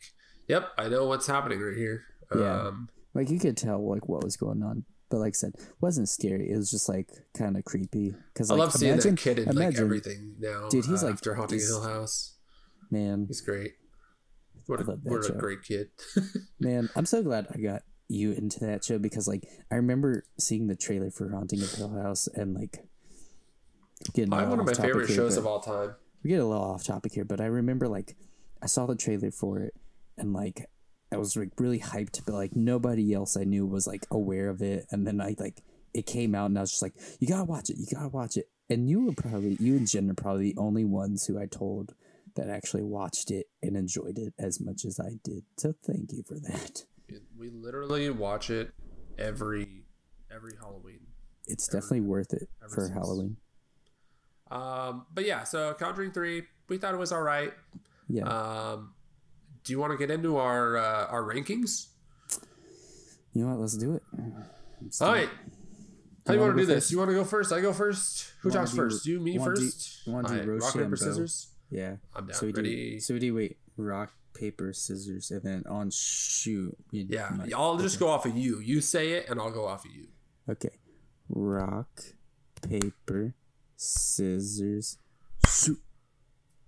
"Yep, I know what's happening right here." Yeah. Um, Like you could tell like what was going on, but like I said, wasn't scary. It was just like kind of creepy. Because I like, love seeing imagine, that kid in like everything now. Dude, he's, uh, like, after Haunting Hill House. Man, He's great. What a, I love that what a great kid. man, I'm so glad I got you into that show because like I remember seeing the trailer for Haunting of Hill House and like getting little one of my favorite here, shows of all time. we get a little off topic here, but I remember like I saw the trailer for it and like I was like really hyped, but like nobody else I knew was like aware of it. And then I like it came out and I was just like, you gotta watch it, you gotta watch it. And you were probably you and Jen are probably the only ones who I told that actually watched it and enjoyed it as much as I did. So thank you for that. We literally watch it every every Halloween. It's Ever- definitely worth it for since. Halloween. Um, but yeah, so Conjuring three, we thought it was all right. Yeah. Um, do you want to get into our uh, our rankings? you know what? Let's do it. Let's do All it. How do you want to do this? first? You want to go first? I go first. Who Wanna talks do- first? You, me wanna do- first. wanna do All right, rock paper scissors. Yeah. I'm down. So we do. So we do. Wait. Rock, paper, scissors, and then on shoot. Yeah, might- I'll just okay. go off of you. You say it, and I'll go off of you. Okay. Rock, paper, scissors, shoot.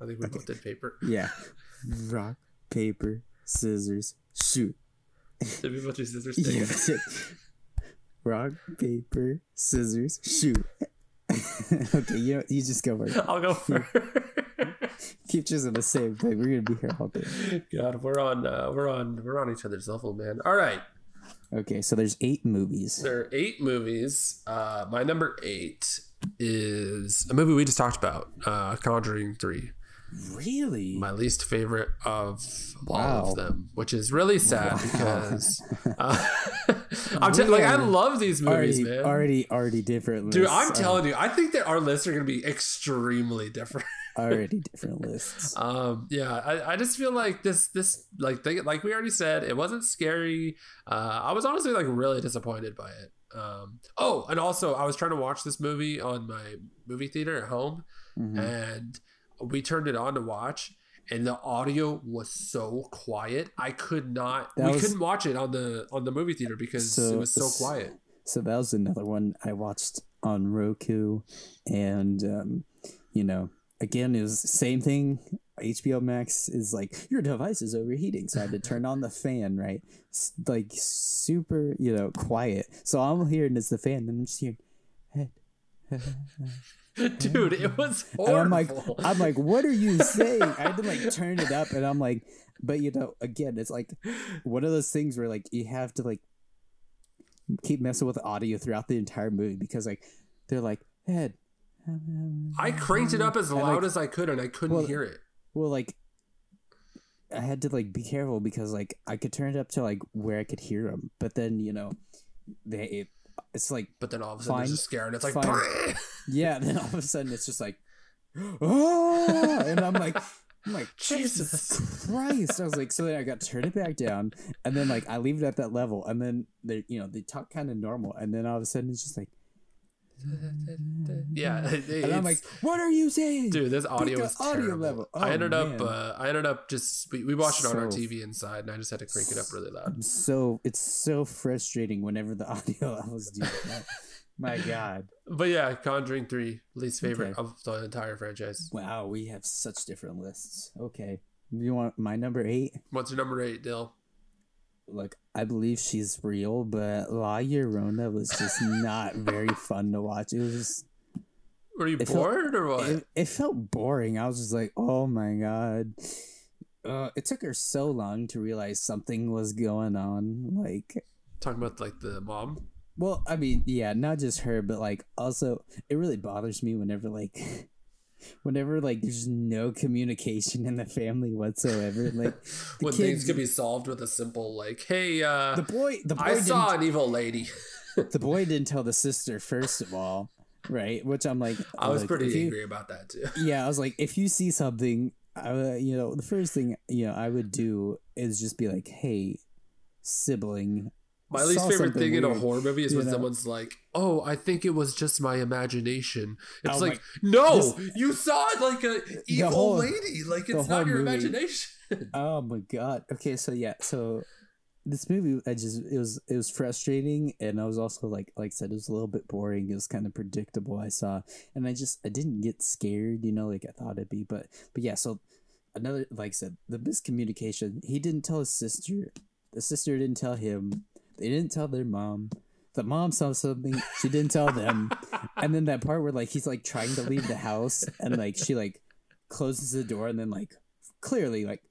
I think we both did paper. Yeah. Rock, paper, scissors, shoot. Did we both do scissors? Yeah. Dang it. that's it. Rock, paper, scissors, shoot. okay, you know, you just go first. I'll go first. Keep choosing the same thing. We're gonna be here all day. God, we're on, uh, we're on, we're on each other's level, man. All right, Okay, so there's eight movies. there are eight movies. Uh, my number eight is a movie we just talked about, uh, Conjuring Three. Really? my least favorite of all of them, which is really sad Wow. because uh, I'm t- like I love these movies, already, man. already, already different. Dude. I'm telling you, I think that our lists are gonna be extremely different. Already different lists. Um, yeah, I, I just feel like this, this, like, they, like we already said, it wasn't scary. Uh, I was honestly like really disappointed by it. Um, oh, and also I was trying to watch this movie on my movie theater at home, Mhm. and we turned it on to watch and the audio was so quiet i could not That we was- couldn't watch it on the on the movie theater because it was so quiet So that was another one I watched on Roku, and um, you know, again, it was the same thing. HBO Max is like your device is overheating, so I had to turn on the fan, right? S- like super, you know, quiet. So I'm hearing it's the fan, and I'm just hearing. dude it was And I'm like, horrible I'm like, what are you saying? I had to like turn it up, and I'm like, but you know, again, it's like one of those things where like you have to like keep messing with the audio throughout the entire movie because like they're like, head. I cranked it up as loud like, as i could and i couldn't well, hear it Well, like I had to like be careful because like I could turn it up to like where I could hear them, but then you know, they it, it's like but then all of a sudden there's Fine. a scare and it's like Fine. yeah. Then all of a sudden it's just like, oh, and I'm like. I'm like Jesus. Christ! I was like, so then I got to turn it back down, and then like I leave it at that level, and then they, you know, they talk kind of normal, and then all of a sudden it's just like, yeah and I'm like, what are you saying, Dude, this audio was audio terrible. level. I Oh, ended up, uh, I ended up just we, we watched it on our TV inside, and I just had to crank it up really loud. So it's so frustrating whenever the audio levels do that. My God! But yeah, Conjuring Three, least favorite Okay. of the entire franchise. Wow, we have such different lists. Okay, you want my number eight? What's your number eight, Dill? Look, I believe she's real, but La Llorona was just not very fun to watch. It was just Were you It felt- bored or what? it, it felt boring. I was just like, oh my god. Uh, it took her so long to realize something was going on. Like, Talking about like the mom. well, I mean, yeah, not just her, but like also, it really bothers me whenever like, whenever like there's no communication in the family whatsoever. Like, the when kids, things could be solved with a simple like, "Hey, uh, the boy, the boy, I saw an evil lady." the boy didn't tell the sister first of all, right? Which I'm like, I was like, pretty if you- angry about that too. yeah, I was like, if you see something, uh, you know, the first thing you know I would do is just be like, "Hey, sibling." My least favorite thing in a horror movie is when know? someone's like, "Oh, I think it was just my imagination." It's Oh like, my- no, this- you saw it like a evil whole- lady. Like it's not your movie. imagination. Oh my god. Okay, so yeah, so this movie, I just it was it was frustrating, and I was also like like I said, it was a little bit boring. It was kind of predictable. I saw, and I just I didn't get scared, you know, like I thought it'd be. But but yeah, so another like I said, the miscommunication. He didn't tell his sister. The sister didn't tell him. They didn't tell their mom. The mom saw something. She didn't tell them. and then that part where like he's like trying to leave the house, and like she like closes the door, and then like clearly like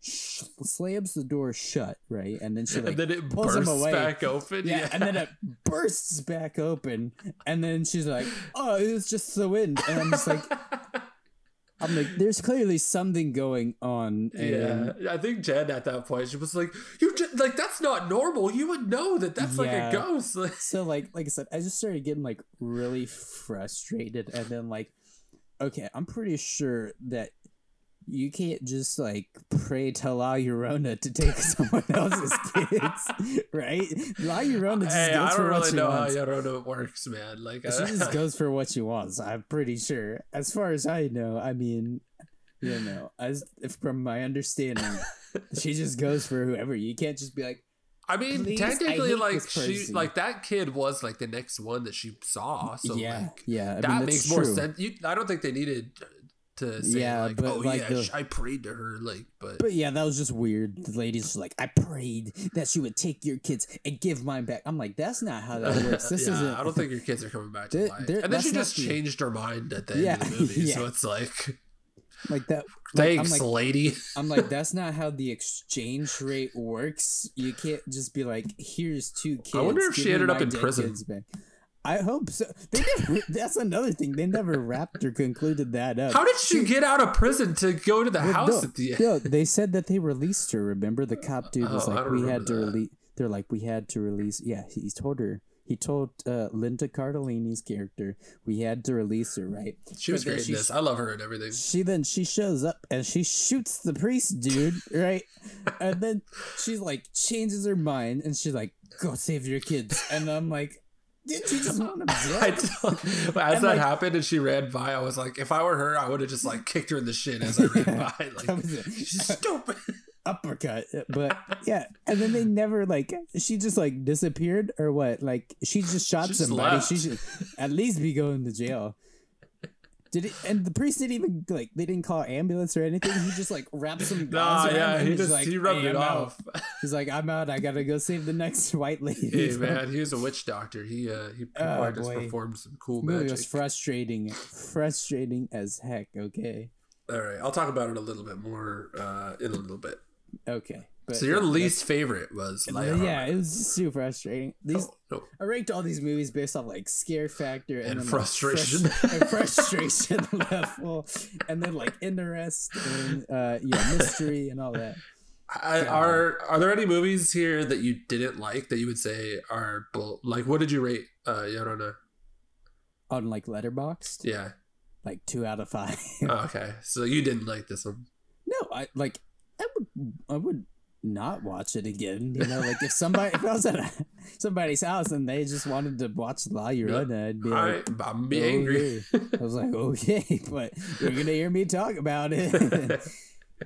sh- slams the door shut, right? And then she like and then it pulls him bursts away. back open. yeah, and then it bursts back open, and then she's like, "Oh, it was just the wind," and I'm just like, I'm like, there's clearly something going on. Yeah, I think Jen at that point she was like, "You just, like that's not normal. You would know that that's like a ghost." So like like I said, I just started getting like really frustrated, and then like, okay, I'm pretty sure that you can't just like pray to La Llorona to take someone else's kids, right? La Llorona just hey, goes I for don't what really she know wants. how Llorona works, man. Like, She I- just goes for what she wants. I'm pretty sure. As far as I know, I mean, you know, as if from my understanding, she just goes for whoever. You can't just be like, I mean, Please, technically, hate like she, like that kid was like the next one that she saw. So yeah, like, yeah. I that mean, makes more sense. You, I don't think they needed to say Yeah, like, but, "Oh like, yeah, the- I prayed to her." Like, but, But yeah, that was just weird. The lady's just like, I prayed that she would take your kids and give mine back. I'm like, that's not how that works. This yeah, isn't. I don't think your kids are coming back to life. and then she just changed her mind at the end Yeah, of the movie. So it's like, like that. Like, thanks, I'm like, lady. I'm like, that's not how the exchange rate works. You can't just be like, here's two kids. I wonder if she ended up in prison. Kids back." I hope so. They never, that's another thing. They never wrapped or concluded that up. How did she get out of prison to go to the Well, house no, at the end? no, they said that they released her. Remember, the cop dude was Oh, like, "We had to release." They're like, "We had to release." Yeah, he told her. He told uh, Linda Cardellini's character, "We had to release her." Right? She was great in this. I love her and everything. She then she shows up and she shoots the priest dude, right? and then she's like changes her mind and she's like, "Go save your kids." And I'm like, "Didn't you just want them I dead?" don't, as that like- happened and she ran by, I was like, if I were her, I would have just like kicked her in the shin as I ran Yeah, by. Like, she's stupid. uppercut but yeah and then they never like she just like disappeared or what like she just shot She just somebody left. she should at least be going to jail did it and the priest didn't even like they didn't call ambulance or anything he just like wrapped some Nah, gauze around yeah, he just like, he rubbed "Hey, it I'm out." off. he's like i'm out i gotta go save the next white lady hey man, he was a witch doctor. He uh he Oh, just performed some cool magic. was frustrating frustrating as heck okay All right, I'll talk about it a little bit more uh in a little bit. okay but so your yeah, least favorite was that's- yeah it was super frustrating these No, no. I ranked all these movies based off like scare factor and, And then, like, frustration. and frustration level, and then like interest and uh, yeah, mystery and all that. I, are are there any movies here that you didn't like that you would say are bull? Like, what did you rate uh Llorona? On like Letterboxd, Yeah. like two out of five. Oh, okay, so you didn't like this one. no, I like I would I would not watch it again. You know, like if somebody if I was at a, somebody's house and they just wanted to watch La Llorona, I'd be All like. right, I'm be angry. "Okay." I was like, okay, but you're gonna hear me talk about it.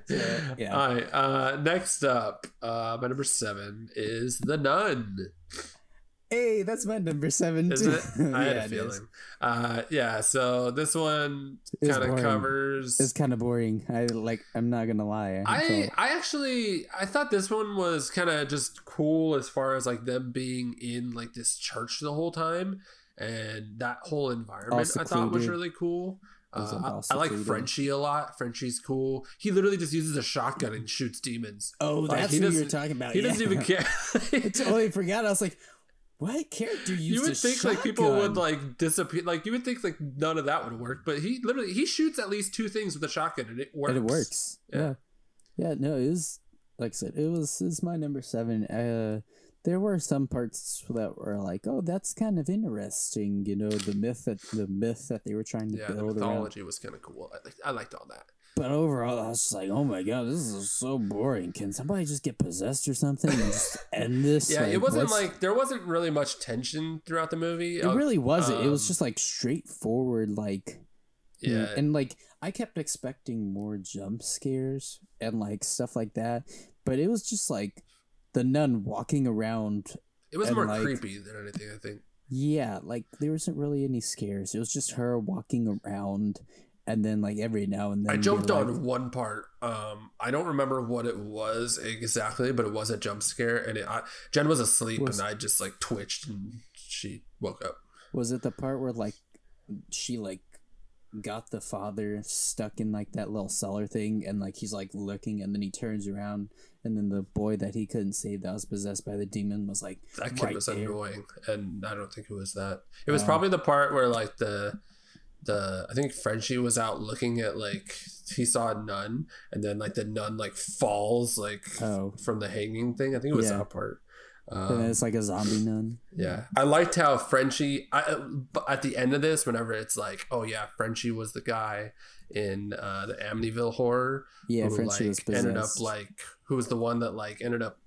So, yeah. All right. Uh, next up, uh, my number seven is The Nun. Hey, that's my number seven Is too. it? I had Yeah, a feeling. Uh, yeah. So this one kind of covers. It's kind of boring. I like. I'm not gonna lie. I felt- I actually I thought this one was kind of just cool as far as like them being in like this church the whole time and that whole environment I thought was really cool. Like, Uh, I, I like. Frenchie a lot. Frenchie's cool. He literally just uses a shotgun and shoots demons. oh, that's he what you were doesn't- talking about. He yeah. doesn't even care. I totally forgot. I was like, what character used you would a think like people would like disappear. Like you would think like none of that would work, but he literally he shoots at least two things with a shotgun and it works. And it works. Yeah. Yeah. yeah. no, it was like I said, it was is my number seven. Uh there were some parts that were like, oh, that's kind of interesting, you know, the myth that the myth that they were trying to Yeah, the build around. mythology was kind of cool. I I liked all that. But overall, I was just like, oh my god, this is so boring. Can somebody just get possessed or something and just end this? Yeah, Like, it wasn't what's- like there wasn't really much tension throughout the movie. It really wasn't. it was um, just like straightforward, like know, yeah. and like I kept expecting more jump scares and like stuff like that, but it was just like the nun walking around. it was and, more like- creepy than anything. I think. Yeah, like there wasn't really any scares. It was just her walking around, and then like every now and then I jumped like- on one part. Um, I don't remember what it was exactly, but it was a jump scare, and it, I, Jen was asleep, Was- and I just like twitched, and she woke up. Was it the part where like she like got the father stuck in like that little cellar thing and like he's like looking and then he turns around and then the boy that he couldn't save that was possessed by the demon was like That kid right was there. annoying, and I don't think it was that. It was Oh. probably the part where like the the I think Frenchie was out looking at like he saw a nun and then like the nun like falls like Oh. from the hanging thing. I think it was Yeah. that part. Um, it's like a zombie nun. yeah, I liked how Frenchie. I uh, at the end of this, whenever it's like, oh yeah, Frenchie was the guy in uh, the Amityville horror. Yeah, who, Frenchie like, ended up like who was the one that like ended up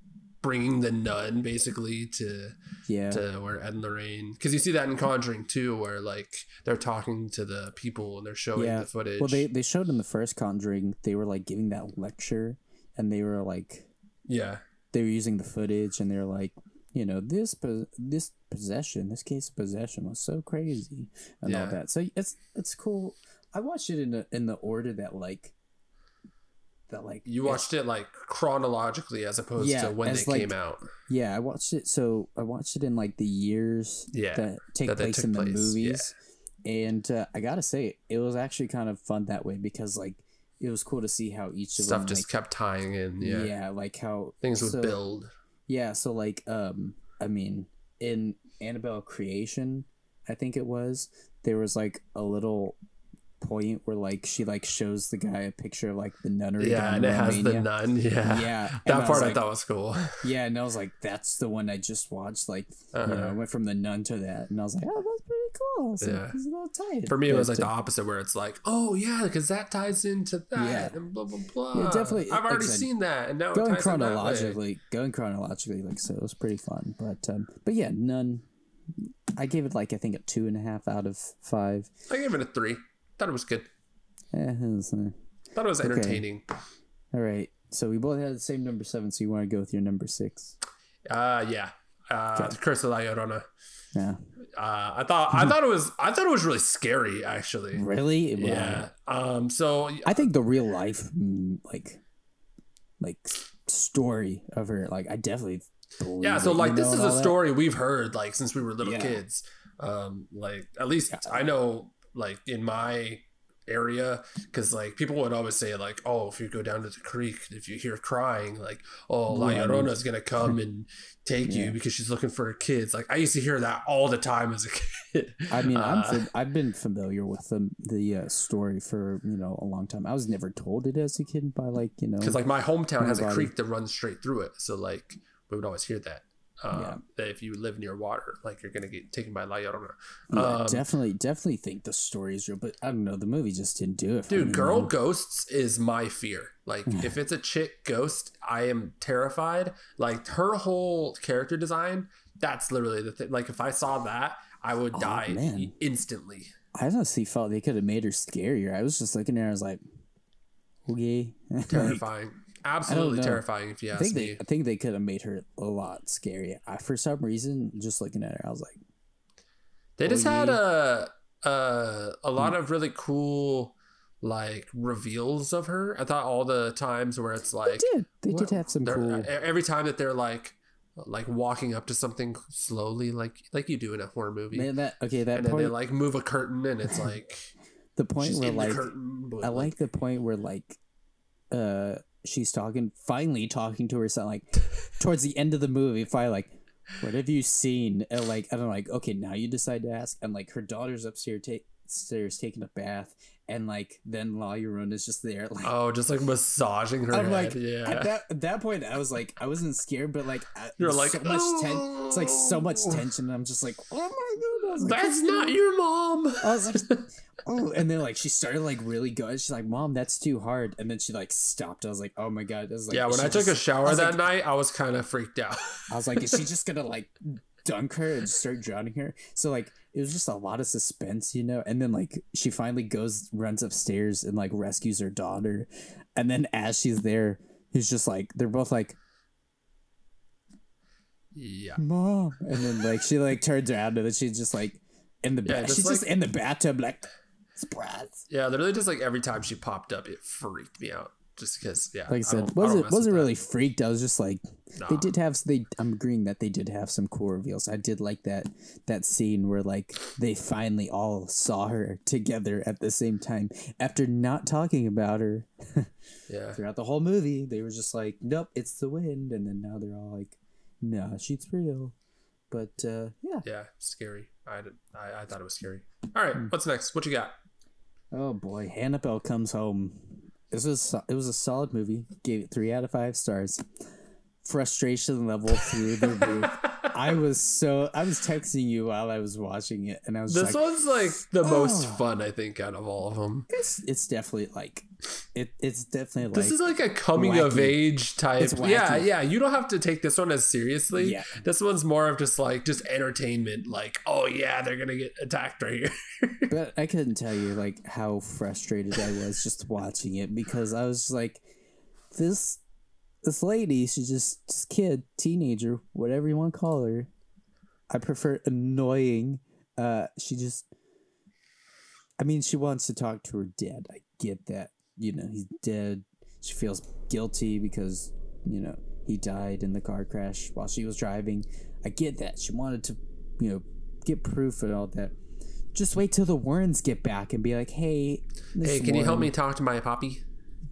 bringing the nun basically to yeah, to where Ed and Lorraine because you see that in Conjuring too, where like they're talking to the people and they're showing Yeah. the footage. well, they they showed in the first Conjuring they were like giving that lecture, and they were like yeah, they were using the footage, and they were like, you know, this po- this possession, this case of possession was so crazy, and all that. So it's it's cool. I watched it in the in the order that like that like you watched it like chronologically as opposed Yeah, to when they like, came out. Yeah, I watched it. So I watched it in like the years Yeah, that take that place in the place, movies, and uh, I gotta say it was actually kind of fun that way because like it was cool to see how each of Stuff them just like, kept tying in. Yeah, yeah. like how things would so- build. Yeah, so like um, I mean in Annabelle Creation, I think it was there was like a little point where like she like shows the guy a picture of like the nunnery. Yeah, and it has the nun. Yeah, Yeah, and that I part I like- thought was cool. Yeah, and I was like, that's the one I just watched. Like, you know, I Uh-huh. went from the nun to that, and I was like, oh, that's pretty cool. I like, Yeah. it's a little tight. For me, it was like the opposite, where it's like, oh yeah, because that ties into that, Yeah. and blah blah blah. Yeah, definitely, I've already seen that, and now going ties in that way. chronologically, going chronologically, like so, it was pretty fun. But um, but yeah, nun. I gave it like I think a two and a half out of five. I gave it a three. Thought it was good. Eh, it was, uh, Thought it was entertaining. all right, so we both had the same number seven. So you want to go with your number six? Uh yeah. Uh, Okay. Curse of La Llorona. Yeah, Uh, I thought I thought it was I thought it was really scary actually. really? Wow. Yeah. Um. So I think the real life, mm, like, like story of her, like I definitely. Yeah. So like this is a all that. story we've heard like since we were little Yeah. kids. Um. Like at least I know like in my area because like people would always say like oh if you go down to the creek if you hear crying like oh La Llorona is gonna come and take Yeah. you because she's looking for her kids like I used to hear that all the time as a kid I mean, I'm Uh, fam- I've been familiar with the the uh, story for you know a long time. I was never told it as a kid by like you know. because like my hometown has a creek that runs straight through it so like we would always hear that um, Yeah. that if you live near water like you're gonna get taken by La Llorona Yeah, um, definitely, definitely think the story is real, but I don't know. The movie just didn't do it. Dude girl man. ghosts is my fear like if it's a chick ghost i am terrified like her whole character design that's literally the thing like if i saw that i would Oh, die man. instantly I honestly felt they could have made her scarier. I was just looking at her. I was like, okay. Terrifying absolutely terrifying if you I ask think me they, I think they could have made her a lot scarier. I, for some reason, just looking at her, I was like, They just Oh, had yeah. a a a lot of really cool like reveals of her. I thought all the times where it's they like did. They did have some cool. every time that they're like like walking up to something slowly like like you do in a horror movie. Man, that okay. That and then they like move a curtain and it's like the point where like curtain. I like the point where like uh she's talking finally talking to herself, like towards the end of the movie finally like what have you seen? And like I don't know like okay now you decide to ask. And like her daughter's upstairs take stairs taking a bath and like then La Llorona's just there like Oh, just like massaging her I'm head. like yeah. at that at that point I was like I wasn't scared but like I, You're like, so much ten it's like so much "Oh." tension I'm just like oh my god like, That's not your mom. I was like, oh, and then like she started like really good. She's like, "Mom, that's too hard," and then she like stopped. I was like, "Oh my god!" I was like, yeah, when I took a shower that like- night, I was kind of freaked out. I was like, "Is she just gonna like dunk her and start drowning her?" So like, it was just a lot of suspense, you know. And then like, she finally goes, runs upstairs, and like rescues her daughter. And then as she's there, he's just like, they're both like, yeah. "Mom," and then like she like turns around and then she's just like in the Yeah, bath. just she's just like- in the bathtub, like, surprise. Yeah, literally just like every time she popped up, it freaked me out. Just because, yeah. like I said, I wasn't wasn't really freaked. I was just like, that. they did have they. I'm agreeing that they did have some cool reveals. I did like that that scene where like they finally all saw her together at the same time after not talking about her Yeah. throughout the whole movie. They were just like, nope, it's the wind, and then now they're all like, nah, she's real. But uh, yeah, Yeah. Scary. I, I, I thought it was scary. All right. Hmm. What's next? What you got? Oh boy, Annabelle comes home. This was it was a solid movie. Gave it three out of five stars. Frustration level through the roof. I was so I was texting you while I was watching it, and I was This like, one's like the most Oh. fun I think out of all of them. it's, it's definitely like it. It's definitely like This is like a coming of age type. Yeah, yeah. You don't have to take this one as seriously. Yeah. This one's more of just like just entertainment. Like, oh yeah, they're gonna get attacked right here. but I couldn't tell you like how frustrated I was just watching it because I was like, this this lady, she's just this kid, teenager, whatever you want to call her. I prefer annoying. Uh, she just, I mean, she wants to talk to her dad. I get that. You know, he's dead. She feels guilty because you know he died in the car crash while she was driving. I get that. She wanted to, you know, get proof and all that just wait till the Warrens get back and be like, "Hey, hey, can you help me talk to my poppy?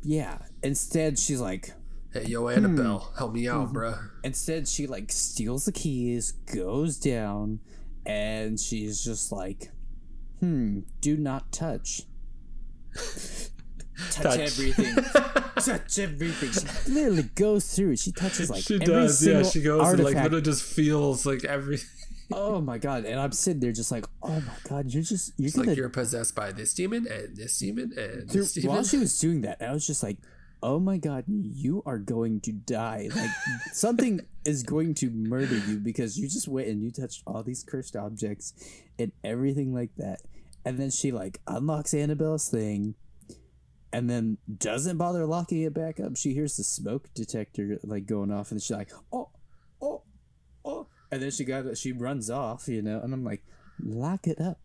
Yeah. Instead, she's like, Hey, yo, Annabelle, Hmm. help me out, bro. instead she like steals the keys, goes down, and she's just like, "Hmm, do not touch." touch, Touch. everything. touch everything. She literally goes through. She touches like she every does, yeah. She goes and like artifact. literally just feels like every. oh my god! And I'm sitting there just like, "Oh my god, you're just you're gonna like you're possessed by this demon and this demon and through, this demon. while she was doing that, I was just like, "Oh my god, you are going to die! Like something is going to murder you because you just went and you touched all these cursed objects and everything like that." And then she like unlocks Annabelle's thing, and then doesn't bother locking it back up. She hears the smoke detector like going off, and she's like, "Oh, oh, oh!" And then she got she runs off, you know. And I'm like, "Lock it up,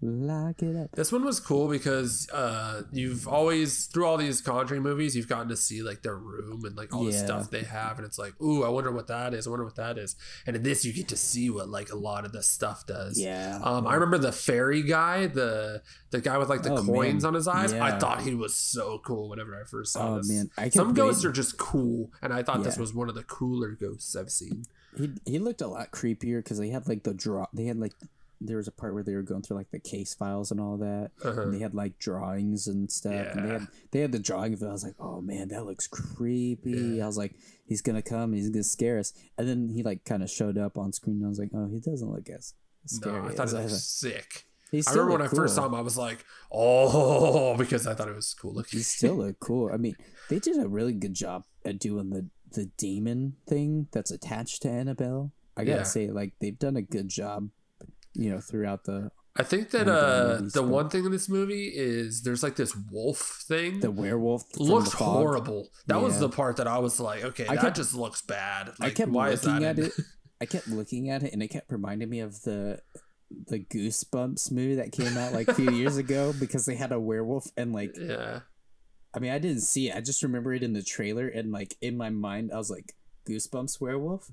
lock it up." This one was cool because uh, you've always through all these Conjuring movies, you've gotten to see like their room and like all the Yeah. stuff they have, and it's like, ooh, I wonder what that is. I wonder what that is. And in this, you get to see what like a lot of the stuff does. Yeah. Um, I remember the ferry guy, the the guy with like the Oh, coins man. on his eyes. I Yeah. thought he was so cool whenever I first saw Oh this. man, I Some ghosts are just cool, and I thought this Yeah. was one of the cooler ghosts I've seen. He he looked a lot creepier because they had like the draw. They had like there was a part where they were going through like the case files and all that. Uh-huh. And they had like drawings and stuff. And they had they had the drawing of it. I was like, oh man, that looks creepy. I was like, he's gonna come. He's gonna scare us. And then he like kind of showed up on screen. And I was like, oh, he doesn't look as scary. No, I thought it was sick. He I remember when I first saw him, I was like, oh, because I thought it was cool looking. He still looked cool. I mean, they did a really good job at doing the the demon thing that's attached to Annabelle. I gotta Yeah. say, like they've done a good job. You know, throughout the I think that uh, the one thing in this movie is there's like this wolf thing. the werewolf looks the horrible. That was the part that I was like, okay, I that kept- just looks bad. I kept why is looking at in- it. I kept looking at it, and it kept reminding me of the the Goosebumps movie that came out like a few years ago because they had a werewolf and like yeah, I mean I didn't see it. I just remember it in the trailer and like in my mind I was like Goosebumps werewolf,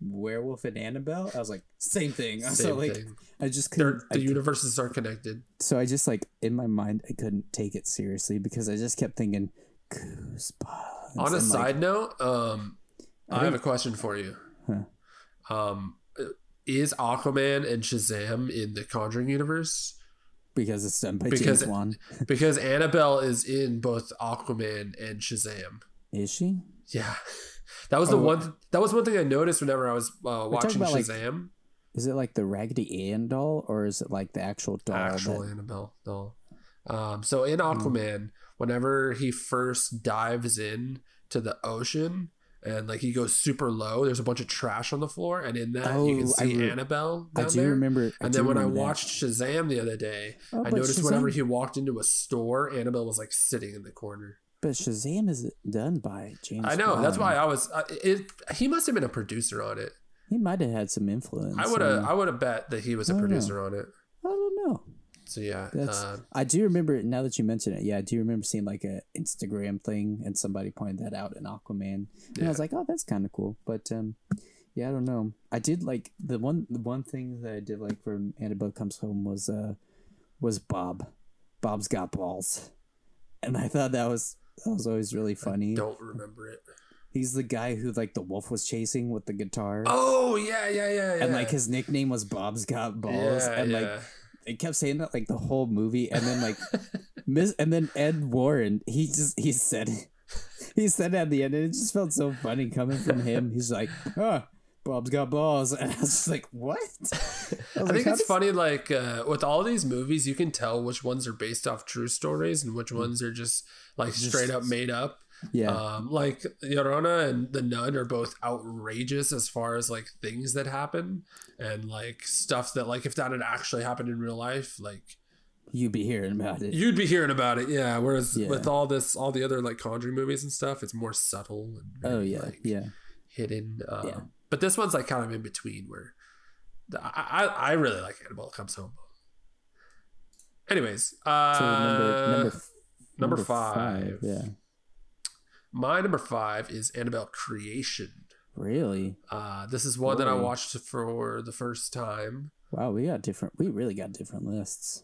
werewolf and Annabelle. I was like same thing. so same like thing. I just couldn't. I the universes are connected. so I just like in my mind I couldn't take it seriously because I just kept thinking Goosebumps. On a and, like, side note, um, I I, have a question for you. Huh. Um, is Aquaman and Shazam in the Conjuring universe? because it's done by Because- James Wan. Because Annabelle is in both Aquaman and Shazam. Is she? Yeah, that was the Oh. one. That was one thing I noticed whenever I was uh, watching about, like, Shazam. Is it like the Raggedy Ann doll, or is it like the actual doll? actual that- Annabelle doll. Um, so in. Aquaman, whenever he first dives in to the ocean and like he goes super low, there's a bunch of trash on the floor, and in that you can Oh, I see re- Annabelle I down do there. remember. and do then when I remember that. watched Shazam the other day, Oh, I noticed Shazam, whenever he walked into a store, Annabelle was like sitting in the corner. But Shazam is done by James. I know that's why I was. Uh, it, he must have been a producer on it. he might have had some influence. I would have. I would have bet that he was a don't know. producer on it. I don't know. So yeah, uh, I do remember now that you mention it. Yeah, I do remember seeing like a Instagram thing, and somebody pointed that out in Aquaman, and I was like, oh, that's kind of cool. But um, yeah, I don't know. I did like the one. The one thing that I did like from Annabelle Comes Home was uh, was Bob. Bob's got balls, and I thought that was that was always really funny. don't remember it. He's the guy who like the wolf was chasing with the guitar. Oh yeah, yeah, yeah, yeah. And like his nickname was Bob's Got Balls. Yeah, and yeah. like it kept saying that like the whole movie, and then like Miss, and then Ed Warren, he just he said. He said at the end, and it just felt so funny coming from him. He's like, "Oh, Bob's got balls," and I was just like, "What?" I, I like, think it's funny, like uh, with all these movies, you can tell which ones are based off true stories and which ones are just like Just- straight up made up. Yeah, Um, like Llorona and the Nun are both outrageous as far as like things that happen and like stuff that like if that had actually happened in real life, like you'd be hearing about it. you'd be hearing about it. Yeah. Whereas Yeah. with all this, all the other like Conjuring movies and stuff, it's more subtle and oh yeah, like, yeah. hidden. Um, Yeah. But this one's like kind of in between where I, I, I really like Annabelle Comes Home. Anyways, uh, So number number f- number five. Yeah, my number five is Annabelle Creation. really. Uh, this is one that I watched for the first time. Wow, we got different. We really got different lists.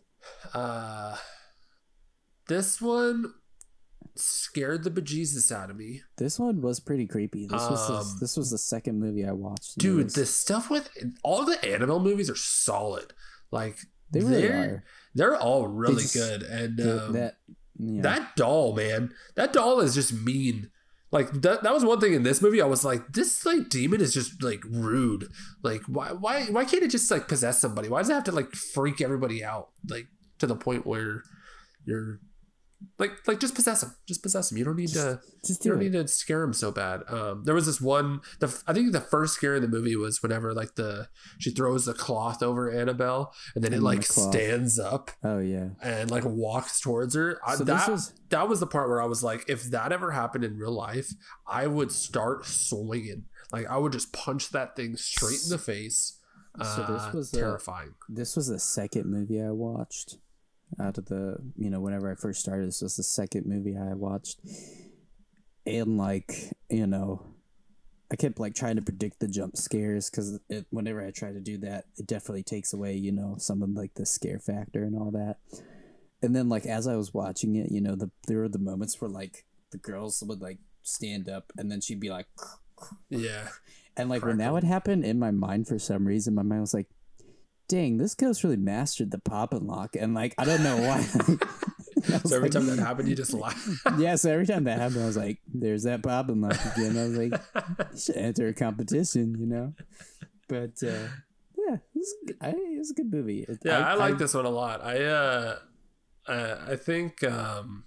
Uh, this one scared the bejesus out of me. This one was pretty creepy. This was the, Um, this was the second movie I watched. Dude, the stuff with all the Annabelle movies are solid. Like they really they're, are. They're all really just- good. And The- um, that yeah. that doll, man, that doll is just mean. Like that, that was one thing in this movie. I was like, this like demon is just like rude. Like why why why can't it just like possess somebody? Why does it have to like freak everybody out? Like to the point where you're like like just possess him. Just possess him. You don't need to just you do don't it. need to scare him so bad. Um, there was this one. The I think the first scare in the movie was whenever like the she throws the cloth over Annabelle and then it like the stands up Oh yeah. and like walks towards her. I, So this that is- that was the part where I was like, if that ever happened in real life, I would start swinging. Like I would just punch that thing straight in the face. So this Uh, was, uh, terrifying. This was the second movie I watched out of the you know whenever I first started. This was the second movie I watched, and like you know, I kept like trying to predict the jump scares because it, whenever I try to do that, it definitely takes away you know some of like the scare factor and all that. And then like as I was watching it, you know, the there were the moments where like the girls would like stand up and then she'd be like. yeah. And like when that would happen in my mind for some reason, my mind was like, dang, this ghost really mastered the pop and lock. And like, I don't know why. So every like- time that happened, you just laugh. yeah, so every time that happened, I was like, there's that pop and lock again. I was like, you should enter a competition, you know? But uh, yeah, it was, it a good movie. It- yeah, I, like this one a lot. I uh, uh I think um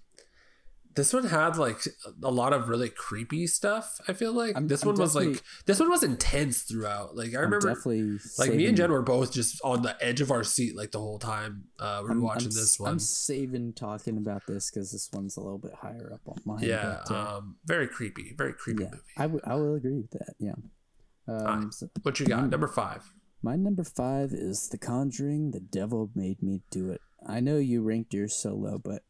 this one had like a lot of really creepy stuff. I feel like I'm- this I'm one was like this one was intense throughout. Like I remember definitely like me and Jen were both just on the edge of our seat like the whole time uh, we were I'm- watching this one. I'm saving talking about this because this one's a little bit higher up on mine. yeah, but, uh, um, very creepy, very creepy yeah, movie. I I will agree with that. Yeah. Um, Alright. so What you got? Number five. my number five is The Conjuring. The Devil Made Me Do It. I know you ranked yours so low, but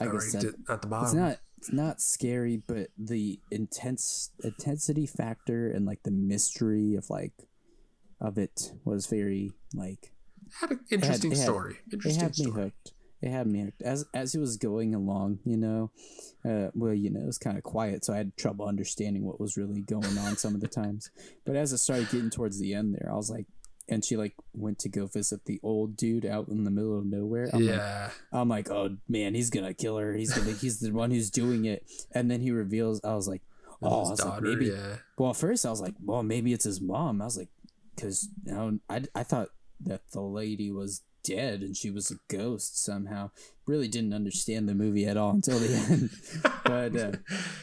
I, guess that, it at the bottom. it's not it's not scary, but the intense intensity factor and like the mystery of like of it was very like had an interesting it had- story. it Interesting had me hooked. It had me hooked as as it was going along. You know, uh, well, you know, it was kind of quiet, so I had trouble understanding what was really going on some of the times. But as it started getting towards the end, there, I was like, and she like went to go visit the old dude out in the middle of nowhere. I'm like, yeah, I'm like, oh man, he's gonna kill her. He's gonna, he's the one who's doing it. And then he reveals, I was like, oh, I was like, maybe. yeah, Well, first I was like, well, maybe it's his mom. I was like, because know, I, I thought that the lady was dead and she was a ghost somehow. Really didn't understand the movie at all until the end. but uh,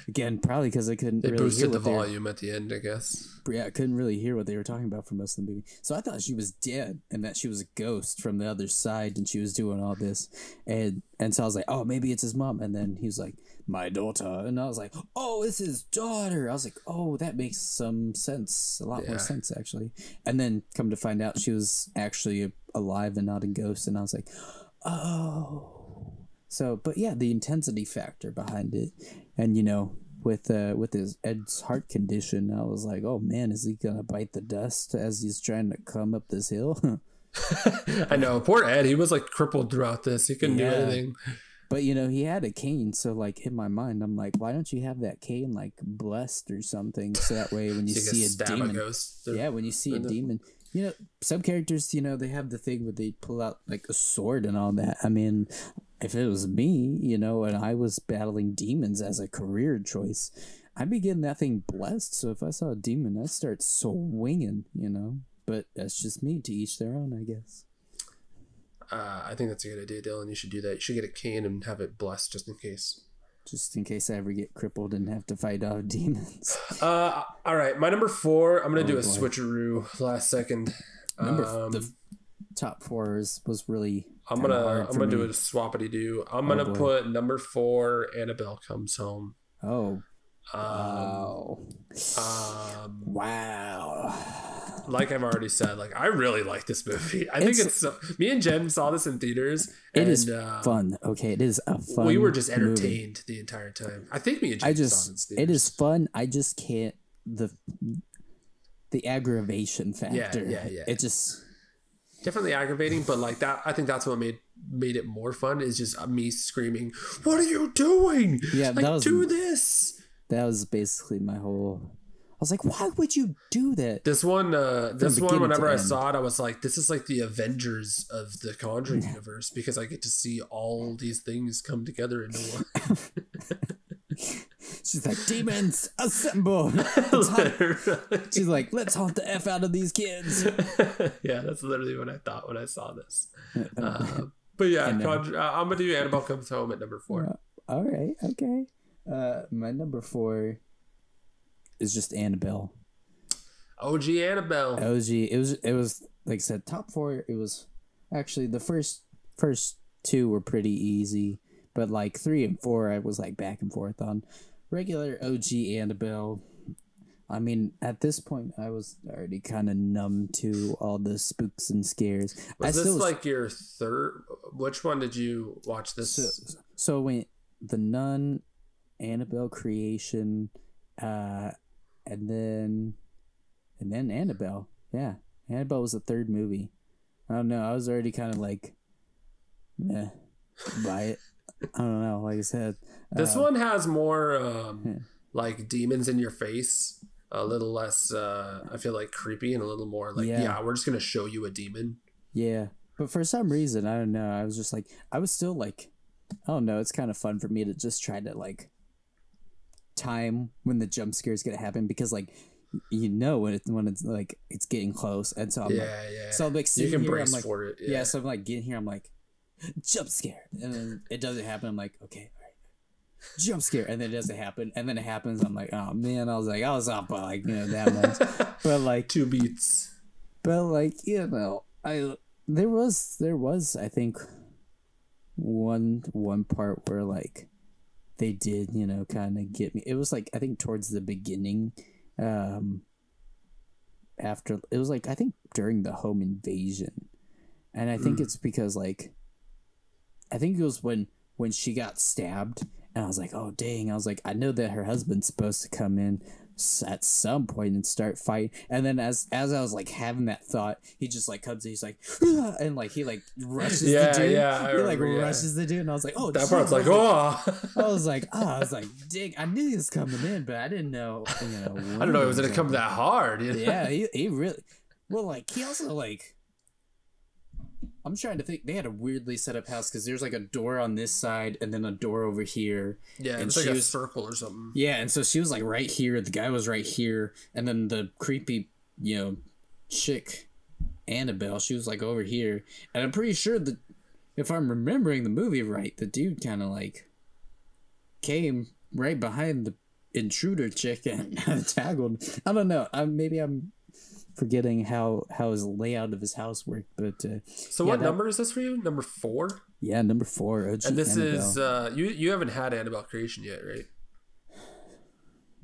again, probably because I couldn't they really hear boosted the were, volume at the end, I guess. yeah, I couldn't really hear what they were talking about for most of the movie. So I thought she was dead and that she was a ghost from the other side and she was doing all this. And and so I was like, oh, maybe it's his mom. And then he was like, my daughter. And I was like, oh, it's his daughter. I was like, oh, that makes some sense. A lot Yeah. more sense, actually. And then come to find out she was actually alive and not a ghost. And I was like, oh. So, but yeah, the intensity factor behind it. And, you know, with uh with his Ed's heart condition, I was like, oh man, is he gonna bite the dust as he's trying to come up this hill? I know. Poor Ed. He was like crippled throughout this. He couldn't Yeah. do anything. But you know, he had a cane, so like in my mind, I'm like, why don't you have that cane like blessed or something, so that way when you So you see a stab a demon, ghost. yeah, when you see a the- demon, you know, some characters, you know, they have the thing where they pull out like a sword and all that. I mean, if it was me, you know, and I was battling demons as a career choice, I'd be getting that thing blessed. So if I saw a demon, I'd start swinging, you know. But that's just me. To each their own, I guess. Uh, I think that's a good idea, Dylan. You should do that. You should get a cane and have it blessed just in case. Just in case I ever get crippled and have to fight off demons. Uh, all right, my number four. I'm gonna Oh, do a boy. switcheroo last second. Number Um, the top four is, was really. I'm gonna I'm gonna do a swappity do. I'm Oh, gonna boy. put number four. Annabelle comes home. Oh Um, wow! um, wow! Like I've already said, like I really like this movie. I think It's- it's so, me and Jen saw this in theaters. It and, is uh, fun. Okay, it is a fun. We were just movie. entertained the entire time. I think me and Jen I saw it in theaters. it is fun. I just can't the the aggravation factor. yeah, yeah. It just definitely aggravating, but like that, I think that's what made made it more fun. Is just me screaming, "What are you doing? Yeah, like that was- do this." that was basically my whole. I was like, why would you do that? This one, uh, this one. Whenever I end. saw it, I was like, "This is like the Avengers of the Conjuring universe," because I get to see all these things come together into one. She's like, demons assemble. Let's hunt- Literally. She's like, let's hunt the f out of these kids. yeah, that's literally what I thought when I saw this. Uh, but yeah, And, uh, uh, I'm gonna do Annabelle comes home at number four. All right, okay. Uh, my number four is just Annabelle. OG Annabelle. OG. It was it was like I said, top four. It was actually the first first two were pretty easy, but like three and four, I was like back and forth on. Regular OG Annabelle. I mean, at this point, I was already kind of numb to all the spooks and scares. I Was this still like your third? Which one did you watch this? so, so went the Nun, Annabelle creation, uh, and then and then Annabelle. Yeah, Annabelle was the third movie. I don't know. I was already kind of like, meh, by it. I don't know. Like I said, this uh, one has more um, yeah. like demons in your face. A little less, uh, I feel like creepy, and a little more like, Yeah. yeah, we're just gonna show you a demon. Yeah, but for some reason, I don't know. I was just like, I was still like, I don't know. It's kind of fun for me to just try to like time when the jump scare is gonna happen because like you know when it's when it's like it's getting close, and so I'm yeah, like, yeah. so I'm like you can here, brace I'm like, for it. yeah. Yeah. so I'm like getting here, I'm like jump scare, and then it doesn't happen. I'm like, okay. Jump scare, and then it doesn't happen, and then it happens. I'm like, oh man, I was like, I was off by like you know that much, but like Two beats. but like you know i there was there was i think one one part where like they did you know kind of get me it was like i think towards the beginning um after it was like i think during the home invasion and i think Mm. it's because like i think it was when when she got stabbed and i was like oh dang i was like i know that her husband's supposed to come in at some point and start fighting and then as as i was like having that thought he just like comes in he's like "Ah," and like he like rushes Yeah, the dude yeah, I he like remember, yeah. rushes the dude and i was like oh That shit. part's like, oh. I was like, oh, I was like, dig. I knew he was coming in, but I didn't know. You know I don't know. It was gonna come that. that hard. You know? Yeah, he, he really. Well, like he also like. I'm trying to think. They had a weirdly set up house because there's like a door on this side and then a door over here. Yeah, And it's like she a was- circle or something. Yeah, and so she was like right here. The guy was right here, and then the creepy, you know, chick, Annabelle. She was like over here, and I'm pretty sure that if I'm remembering the movie right, the dude kind of like came right behind the intruder chick and tackled. I don't know. I, maybe I'm forgetting how how his layout of his house worked, but uh, So Yeah, what that- number is this for you? Number four. yeah, number four. OG And this Annabelle. is uh, you. You haven't had Annabelle creation yet, right?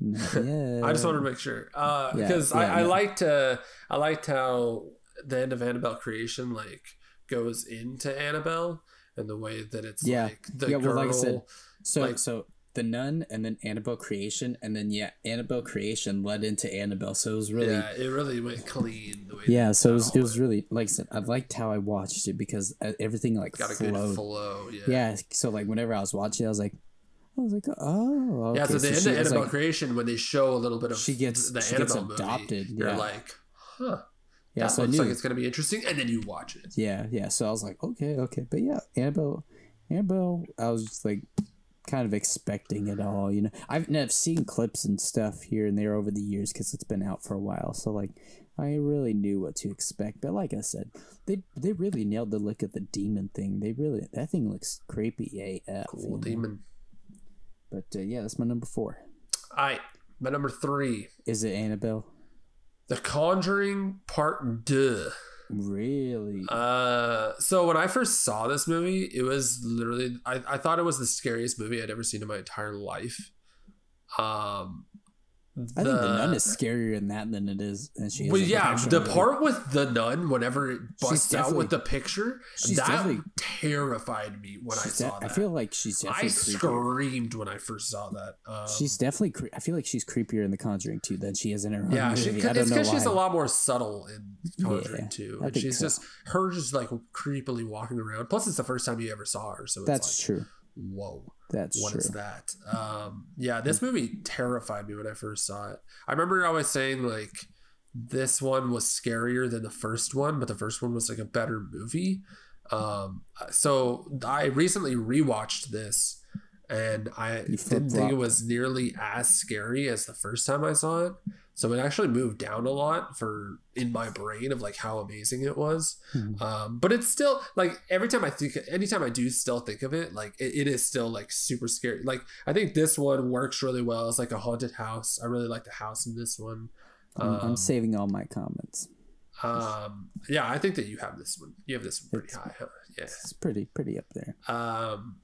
Yet. I just wanted to make sure uh, Yeah, because yeah, I, I liked uh, I liked how the end of Annabelle creation like goes into Annabelle and the way that it's Yeah. like the Yeah, well, girl. like I said, So Like- so the nun and then Annabelle creation and then yeah Annabelle creation led into Annabelle. So it was really yeah, it really went clean. The way yeah. So it was, it was really like I said, I liked how I watched it because uh, everything like got a good flowed. flow. Yeah. yeah. So like whenever I was watching, I was like, I was like, oh, okay. Yeah, so the so end of Annabelle like- creation when they show a little bit of She gets- the she gets Annabelle movie, adopted, you're like, huh? Yeah, so looks like it's gonna be interesting, and then you watch it. yeah, yeah. So I was like, okay, okay, but yeah, Annabelle, Annabelle. I was just like, kind of expecting it all. You know, I've I've seen clips and stuff here and there over the years because it's been out for a while. So like, I really knew what to expect. But like I said, they they really nailed the look of the demon thing. They really that thing looks creepy AF. you Cool know? demon. But uh, yeah, that's my number four. All right, my number three, Is it Annabelle? The Conjuring Part Deux. Really? Uh, so when I first saw this movie, it was literally I, I thought it was the scariest movie I'd ever seen in my entire life. Um, I think the nun is scarier in that than it is. And she is Well, yeah, the part with the nun, whenever it busts out with the picture, that terrified me when I saw de- that. I feel like she's I creepier. screamed when I first saw that. Um, She's definitely. Cre- I feel like she's creepier in The Conjuring too than she is in her own yeah, she, movie. it's I don't know because why. she's a lot more subtle in Conjuring Yeah, too, and she's so. just her just like creepily walking around. Plus, it's the first time you ever saw her, so it's That's like, true. whoa. That's What true. is that? Um, yeah, this movie terrified me when I first saw it. I remember I was saying like this one was scarier than the first one, but the first one was like a better movie. Um, so I recently rewatched this, and I didn't think it was nearly as scary as the first time I saw it. So it actually moved down a lot for in my brain of like how amazing it was. Hmm. Um, but it's still like every time I think, anytime I do still think of it, like it, it is still like super scary. Like I think this one works really well. It's like a haunted house. I really like the house in this one. I'm, I'm Um, saving all my comments. um, yeah, I think that you have this one. You have this one pretty It's- high. Huh? Yeah. It's pretty pretty up there. Um,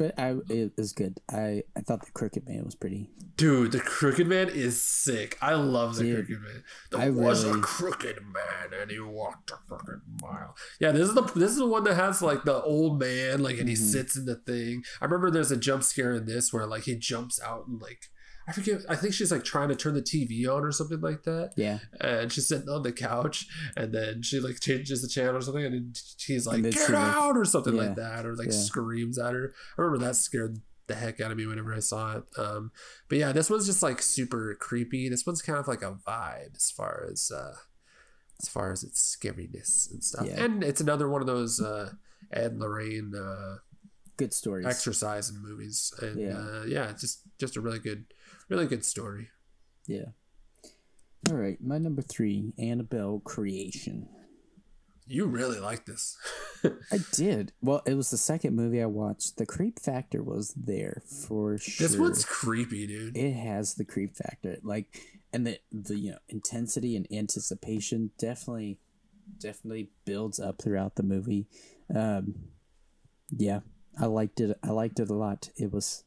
But I it was good. I I thought the Crooked Man was pretty. dude, the Crooked Man is sick. I love the Dude, Crooked Man. There I was really- a crooked man, and he walked a crooked mile. Yeah, this is the this is the one that has like the old man, like, and he Mhm. sits in the thing. I remember there's a jump scare in this where like he jumps out and like I forget. I think she's like trying to turn the TV on or something like that. Yeah. and she's sitting on the couch and then she like changes the channel or something and she's like get she, out or something yeah, like that or like yeah. screams at her i remember that scared the heck out of me whenever i saw it um but yeah this one's just like super creepy this one's kind of like a vibe as far as uh as far as its scariness and stuff Yeah. and it's another one of those uh ed and lorraine uh Good stories. exorcism movies and Yeah. uh yeah it's just just a really good really good story Yeah. All right, my number three, Annabelle Creation. you really like this I did. Well, it was the second movie I watched. The creep factor was there for sure. this one's creepy dude it has the creep factor, like, and the the you know intensity and anticipation definitely, definitely builds up throughout the movie. Um, yeah, I liked it. I liked it a lot. It was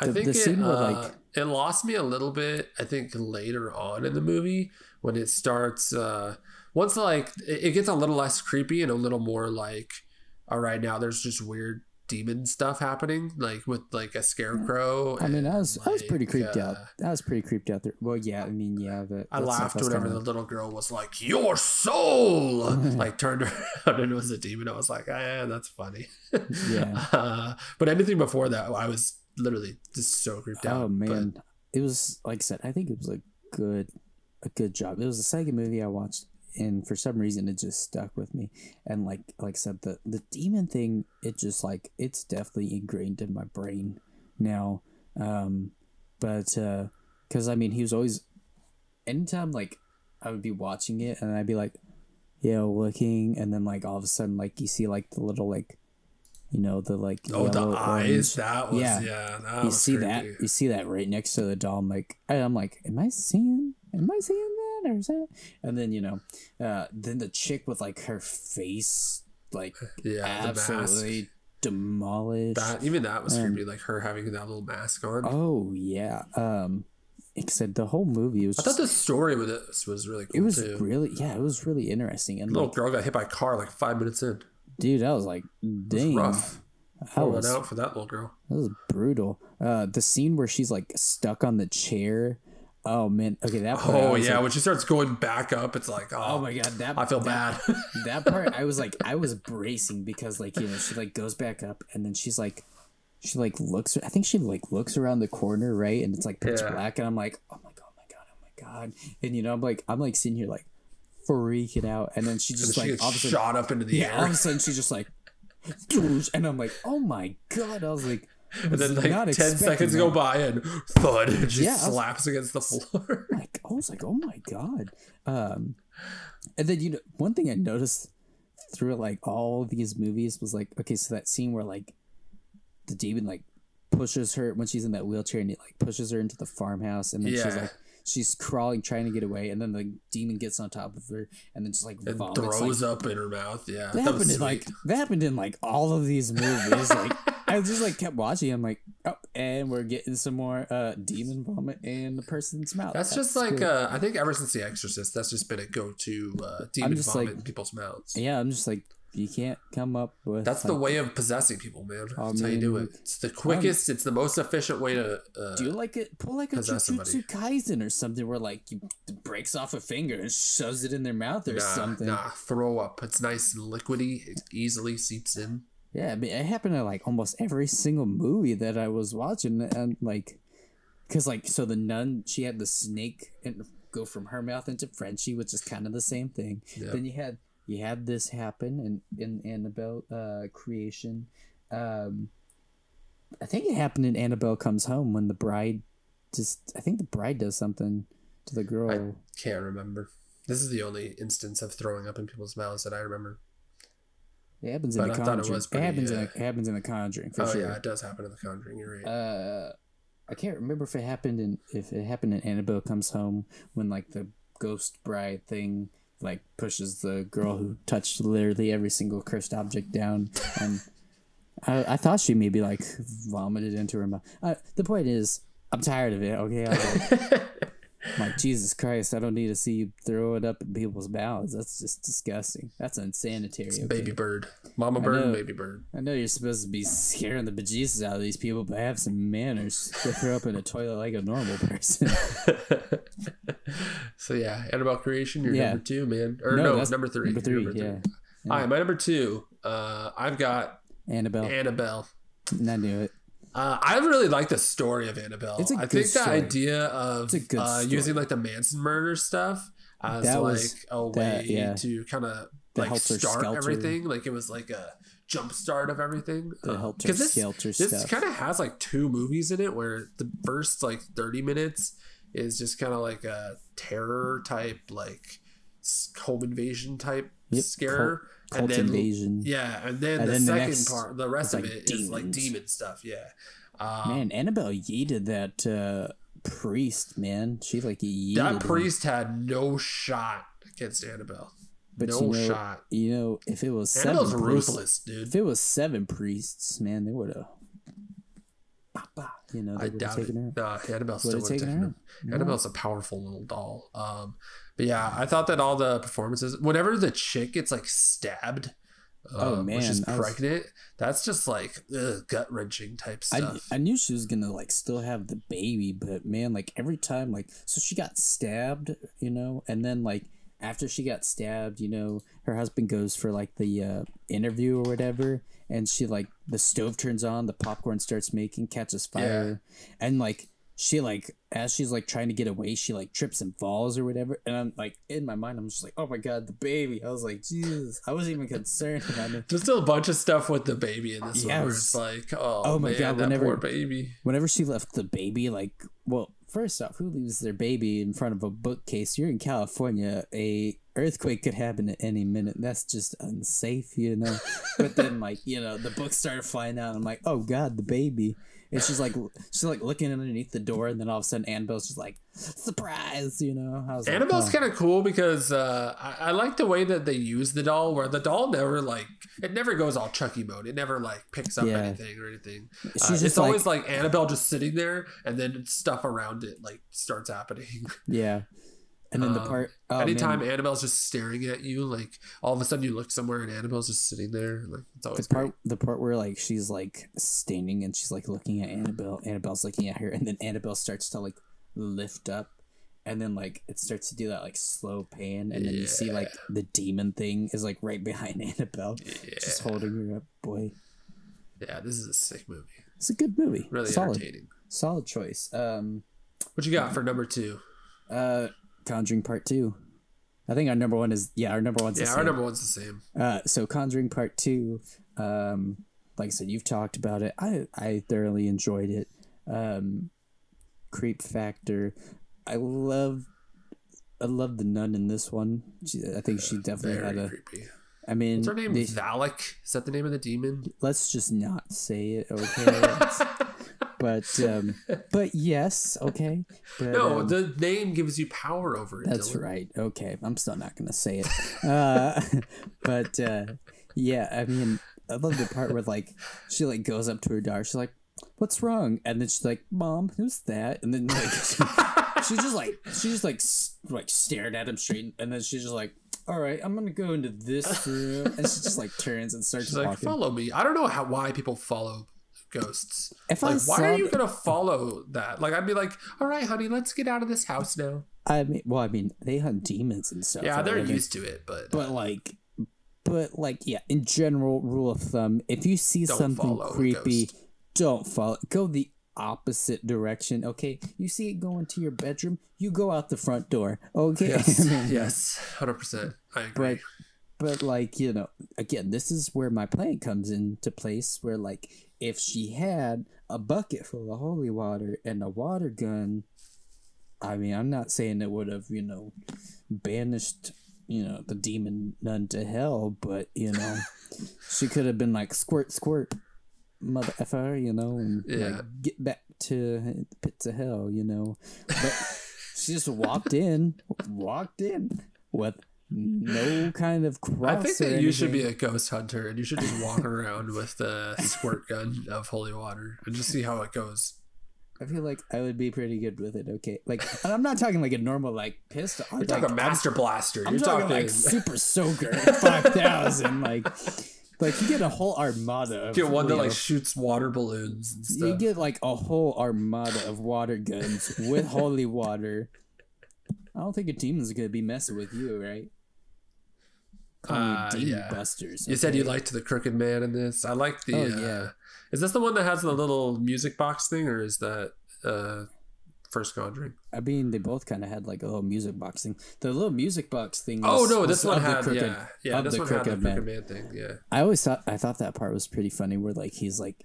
I The- think the it, where, uh, like- it lost me a little bit. I think later on in the movie when it starts, uh, once like it, gets a little less creepy and a little more like, all right, now there's just weird demon stuff happening, like with like a scarecrow. I mean, I was I was pretty creeped uh, out. I was pretty creeped out there. Well, yeah, I mean, yeah, that I laughed whenever kinda- the little girl was like, "Your soul," like turned around and it was a demon. I was like, "Ah, that's funny." Yeah. Uh, but anything before that, I was literally just so creeped out. Oh But- man, it was like I said. I think it was a good, a good job. It was the second movie I watched, and for some reason, it just stuck with me. And like, like I said, the the demon thing, it just like it's definitely ingrained in my brain now. Um, but because I mean, he was always, anytime like I would be watching it, and I'd be like, yeah, looking, and then like all of a sudden, like you see like the little like. You know the like Oh, the yellow, eyes. orange- That was yeah. Yeah. that you was see that you see that right next to the doll i'm like i'm like am i seeing am i seeing that or is that and then you know uh then the chick with like her face like Yeah, absolutely demolished That even that was Um, creepy. Like her having that little mask on. oh yeah um except the whole movie was I just, thought the story with this was really cool it was too. really yeah it was really interesting and The little like, girl got hit by a car like five minutes in. Dude i was like was dang rough. I was, out for that little girl. That was brutal. Uh, the scene where she's like stuck on the chair. Oh man. Okay, that. Part, Oh yeah, like- when she starts going back up, it's like oh, oh my god. That I feel that, bad. that part I was like I was bracing because like you know she like goes back up and then she's like she like looks I think she like looks around the corner right and it's like pitch Yeah. black and I'm like oh my god oh my god oh my god and you know I'm like I'm like sitting here like freaking out, and then she just she like gets all of a sudden, shot up into the yeah, all of a sudden she just like, and I'm like, oh my god! I was like, and then like 10 seconds that. go by and thud and she Yeah, I was- slaps against the floor. like I was like, oh my god. Um, and then you know one thing I noticed through like all these movies was like, okay, so that scene where like the demon like pushes her when she's in that wheelchair and he like pushes her into the farmhouse and then she's like she's crawling trying to get away and then the demon gets on top of her and then just like and vomits like, throws up in her mouth. Yeah. that, That, happened in like that happened in like all of these movies like I just like kept watching I'm like oh and we're getting some more uh demon vomit in the person's mouth That's, just like uh, I think ever since The Exorcist, that's just been a go-to uh, demon vomit like- in people's mouths. Yeah, I'm just like, you can't come up with. That's the way of possessing people, man. I That's how you do it. It's the quickest. it's the most efficient way to. Uh, Do you like it? Pull like a Jujutsu Kaisen or something, where like you breaks off a finger and shoves it in their mouth or nah, something. nah, throw up. It's nice and liquidy. It easily seeps in. Yeah, I mean, it happened in like almost every single movie that I was watching, and like, cause like, so the nun she had the snake and go from her mouth into Frenchie, which is kind of the same thing. Yeah. Then you had you had this happen in in Annabelle uh, creation. Um, I think it happened in Annabelle comes home when the bride just I think the bride does something to the girl. I can't remember. This is the only instance of throwing up in people's mouths that I remember. it happens in but the I thought it Conjuring. was It, pretty, happens in uh, it happens in the Conjuring for oh sure. yeah, it does happen in The Conjuring. You're right. uh I can't remember if it happened in if it happened in Annabelle comes home when like the ghost bride thing like pushes the girl who touched literally every single cursed object down and I, I thought she maybe like vomited into her mouth. Uh, the point is I'm tired of it. Okay, like, like Jesus Christ, I don't need to see you throw it up in people's mouths. That's just disgusting. That's unsanitary. okay? baby bird, mama bird, know. baby bird. I know you're supposed to be scaring the bejesus out of these people, but have some manners. Go throw up in a toilet like a normal person. so yeah, Annabelle creation. You're Yeah. number two, man. Or No, no, number three. number You're three, yeah. All right, my number two. Uh, I've got Annabelle. Annabelle. And I knew it. Uh, I really like the story of Annabelle. It's a I think the story. idea of It's a good uh, using like the Manson murder stuff as That like was- a way that- yeah. to kind of like start skelter. everything. Like it was like a jump start of everything. The Uh, this, this kind of has like two movies in it where the first like 30 minutes is just kind of like a terror type like home invasion type Yep, scare Cult and then invasion. yeah and then And the then the second next part the rest of like, it is like demon stuff yeah um, Man, Annabelle yeeted that uh, priest, man. She like yeeted that him. priest had no shot against annabelle But no you know, shot You know, if it was seven annabelle's priests, ruthless dude if it was seven priests, man, they would have. You know, I doubt it. her. Nah, Annabelle still would taken taken her. Annabelle's a powerful little doll. Um, but yeah, I thought that all the performances, whenever the chick gets like stabbed, Oh, when man, she's I was- pregnant, that's just like gut wrenching type stuff. I knew she was gonna like still have the baby, but man, like every time, like so she got stabbed, you know, and then like after she got stabbed, you know, her husband goes for like the uh, interview or whatever, and she like the stove turns on, the popcorn starts making, catches fire, and like she like as she's like trying to get away, she like trips and falls or whatever, and I'm like in my mind, I'm just like, oh my god, the baby. I was like, Jesus, I wasn't even concerned about it. There's still a bunch of stuff with the baby in this Yeah, one where it's like, oh, Oh my man, God, that whenever- poor baby. whenever she left the baby, like, well, first off, who leaves their baby in front of a bookcase? You're in California. A earthquake could happen at any minute. That's just unsafe, you know. but then, like, you know, the books started flying out. And I'm like, oh god, the baby. And she's like, she's like looking underneath the door, and then all of a sudden, Annabelle's just like, surprise, you know. I was like, Annabelle's oh. kind of cool because uh, I, I like the way that they use the doll, where the doll never like it never goes all Chucky mode. It never like picks up Yeah. anything or anything. She's Uh, just it's like, always like Annabelle just sitting there, and then stuff around it like starts happening. yeah. And then the Um, part, oh, Anytime man, Annabelle's just staring at you, like all of a sudden you look somewhere and Annabelle's just sitting there. Like it's the always part great. the part where like she's like standing and she's like looking at Annabelle, Annabelle's looking at her, and then Annabelle starts to like lift up, and then like it starts to do that like slow pan, and then you see like the demon thing is like right behind Annabelle, just Yeah, holding her up. Boy, yeah, this is a sick movie. it's a good movie. Really solid, entertaining. solid choice. Um, What you got for number two? uh, Conjuring Part Two. I think our number one is yeah, our number one's Yeah, the our number one's the same. Uh, so Conjuring Part Two, um, like I said, you've talked about it. I I thoroughly enjoyed it. Um, creep factor, I love. I love the nun in this one. She, I think she definitely had a. creepy. I mean, What's her name? they- Valak? Is that the name of the demon? let's just not say it, okay? But um, but yes, okay. But, no, um, the name gives you power over it. That's Dylan. right. Okay, I'm still not gonna say it. Uh, but uh, yeah, I mean, I love the part where like she like goes up to her daughter. She's like, "What's wrong?" And then she's like, "Mom, who's that?" And then like she just like she just like like stared at him straight, and then she's just like, "All right, I'm gonna go into this room," and she just like turns and starts She's like, walking. follow me. I don't know how why people follow ghosts. If I like, why are you gonna follow that? Like, I'd be like, all right, honey, let's get out of this house now. I mean, well, I mean, they hunt demons and stuff. Yeah, they're used to it, but, but like but like yeah in general rule of thumb if you see something creepy don't follow go the opposite direction okay you see it going to your bedroom you go out the front door okay yes, yes, hundred percent. I agree. but but like you know again this is where my plan comes into place where like if she had a bucket full of holy water and a water gun i mean i'm not saying it would have you know banished you know the demon nun to hell but you know she could have been like squirt squirt mother effer you know and Yeah. like get back to the pits of hell you know but she just walked in walked in with no kind of cross I think that you should be a ghost hunter and you should just walk around with the squirt gun of holy water and just see how it goes. I feel like I would be pretty good with it. Okay, like, and I'm not talking like a normal like pistol. I'm You're like, talking master blaster. I'm You're talking, talking, like super soaker five thousand. Like, like you get a whole armada. Of, get one that like know, shoots water balloons and stuff. you get like a whole armada of water guns with holy water. I don't think a demon's gonna be messing with you, right? Call Uh, yeah. busters. You said you liked the Crooked Man in this. I like the. Oh, uh, yeah. Is this the one that has the little music box thing, or is that uh, First Conjuring? I mean, they both kind of had like a little music box thing. The little music box thing. Oh was- no, was this one had crooked- yeah yeah this the one had the Crooked Man. Crooked Man thing yeah. I always thought I thought that part was pretty funny where like he's like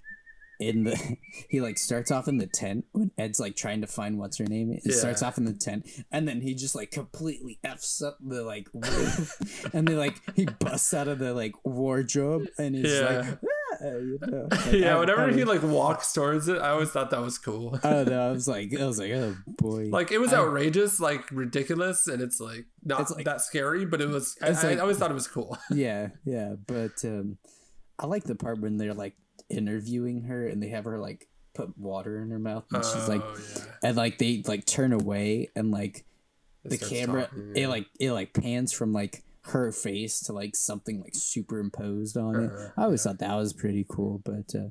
in the he like starts off in the tent when Ed's like trying to find what's her name. He starts off in the tent and then he just like completely f's up the like roof and they like he busts out of the like wardrobe and he's Yeah. like ah, you know, like, yeah, I- whenever I he like walks towards it, I always thought that was cool. I don't know. I was like, I was like, oh boy. Like it was I- outrageous, like ridiculous, and it's like not It's like- that scary, but it was. I, It's I always thought it was cool. yeah, yeah. But um, I like the part when they're like interviewing her and they have her like put water in her mouth and she's like, Oh, yeah. and like they like turn away and like It the camera talking, it like it like pans from like her face to like something like superimposed on it. Uh-huh, I always thought that was pretty cool, but uh, dude,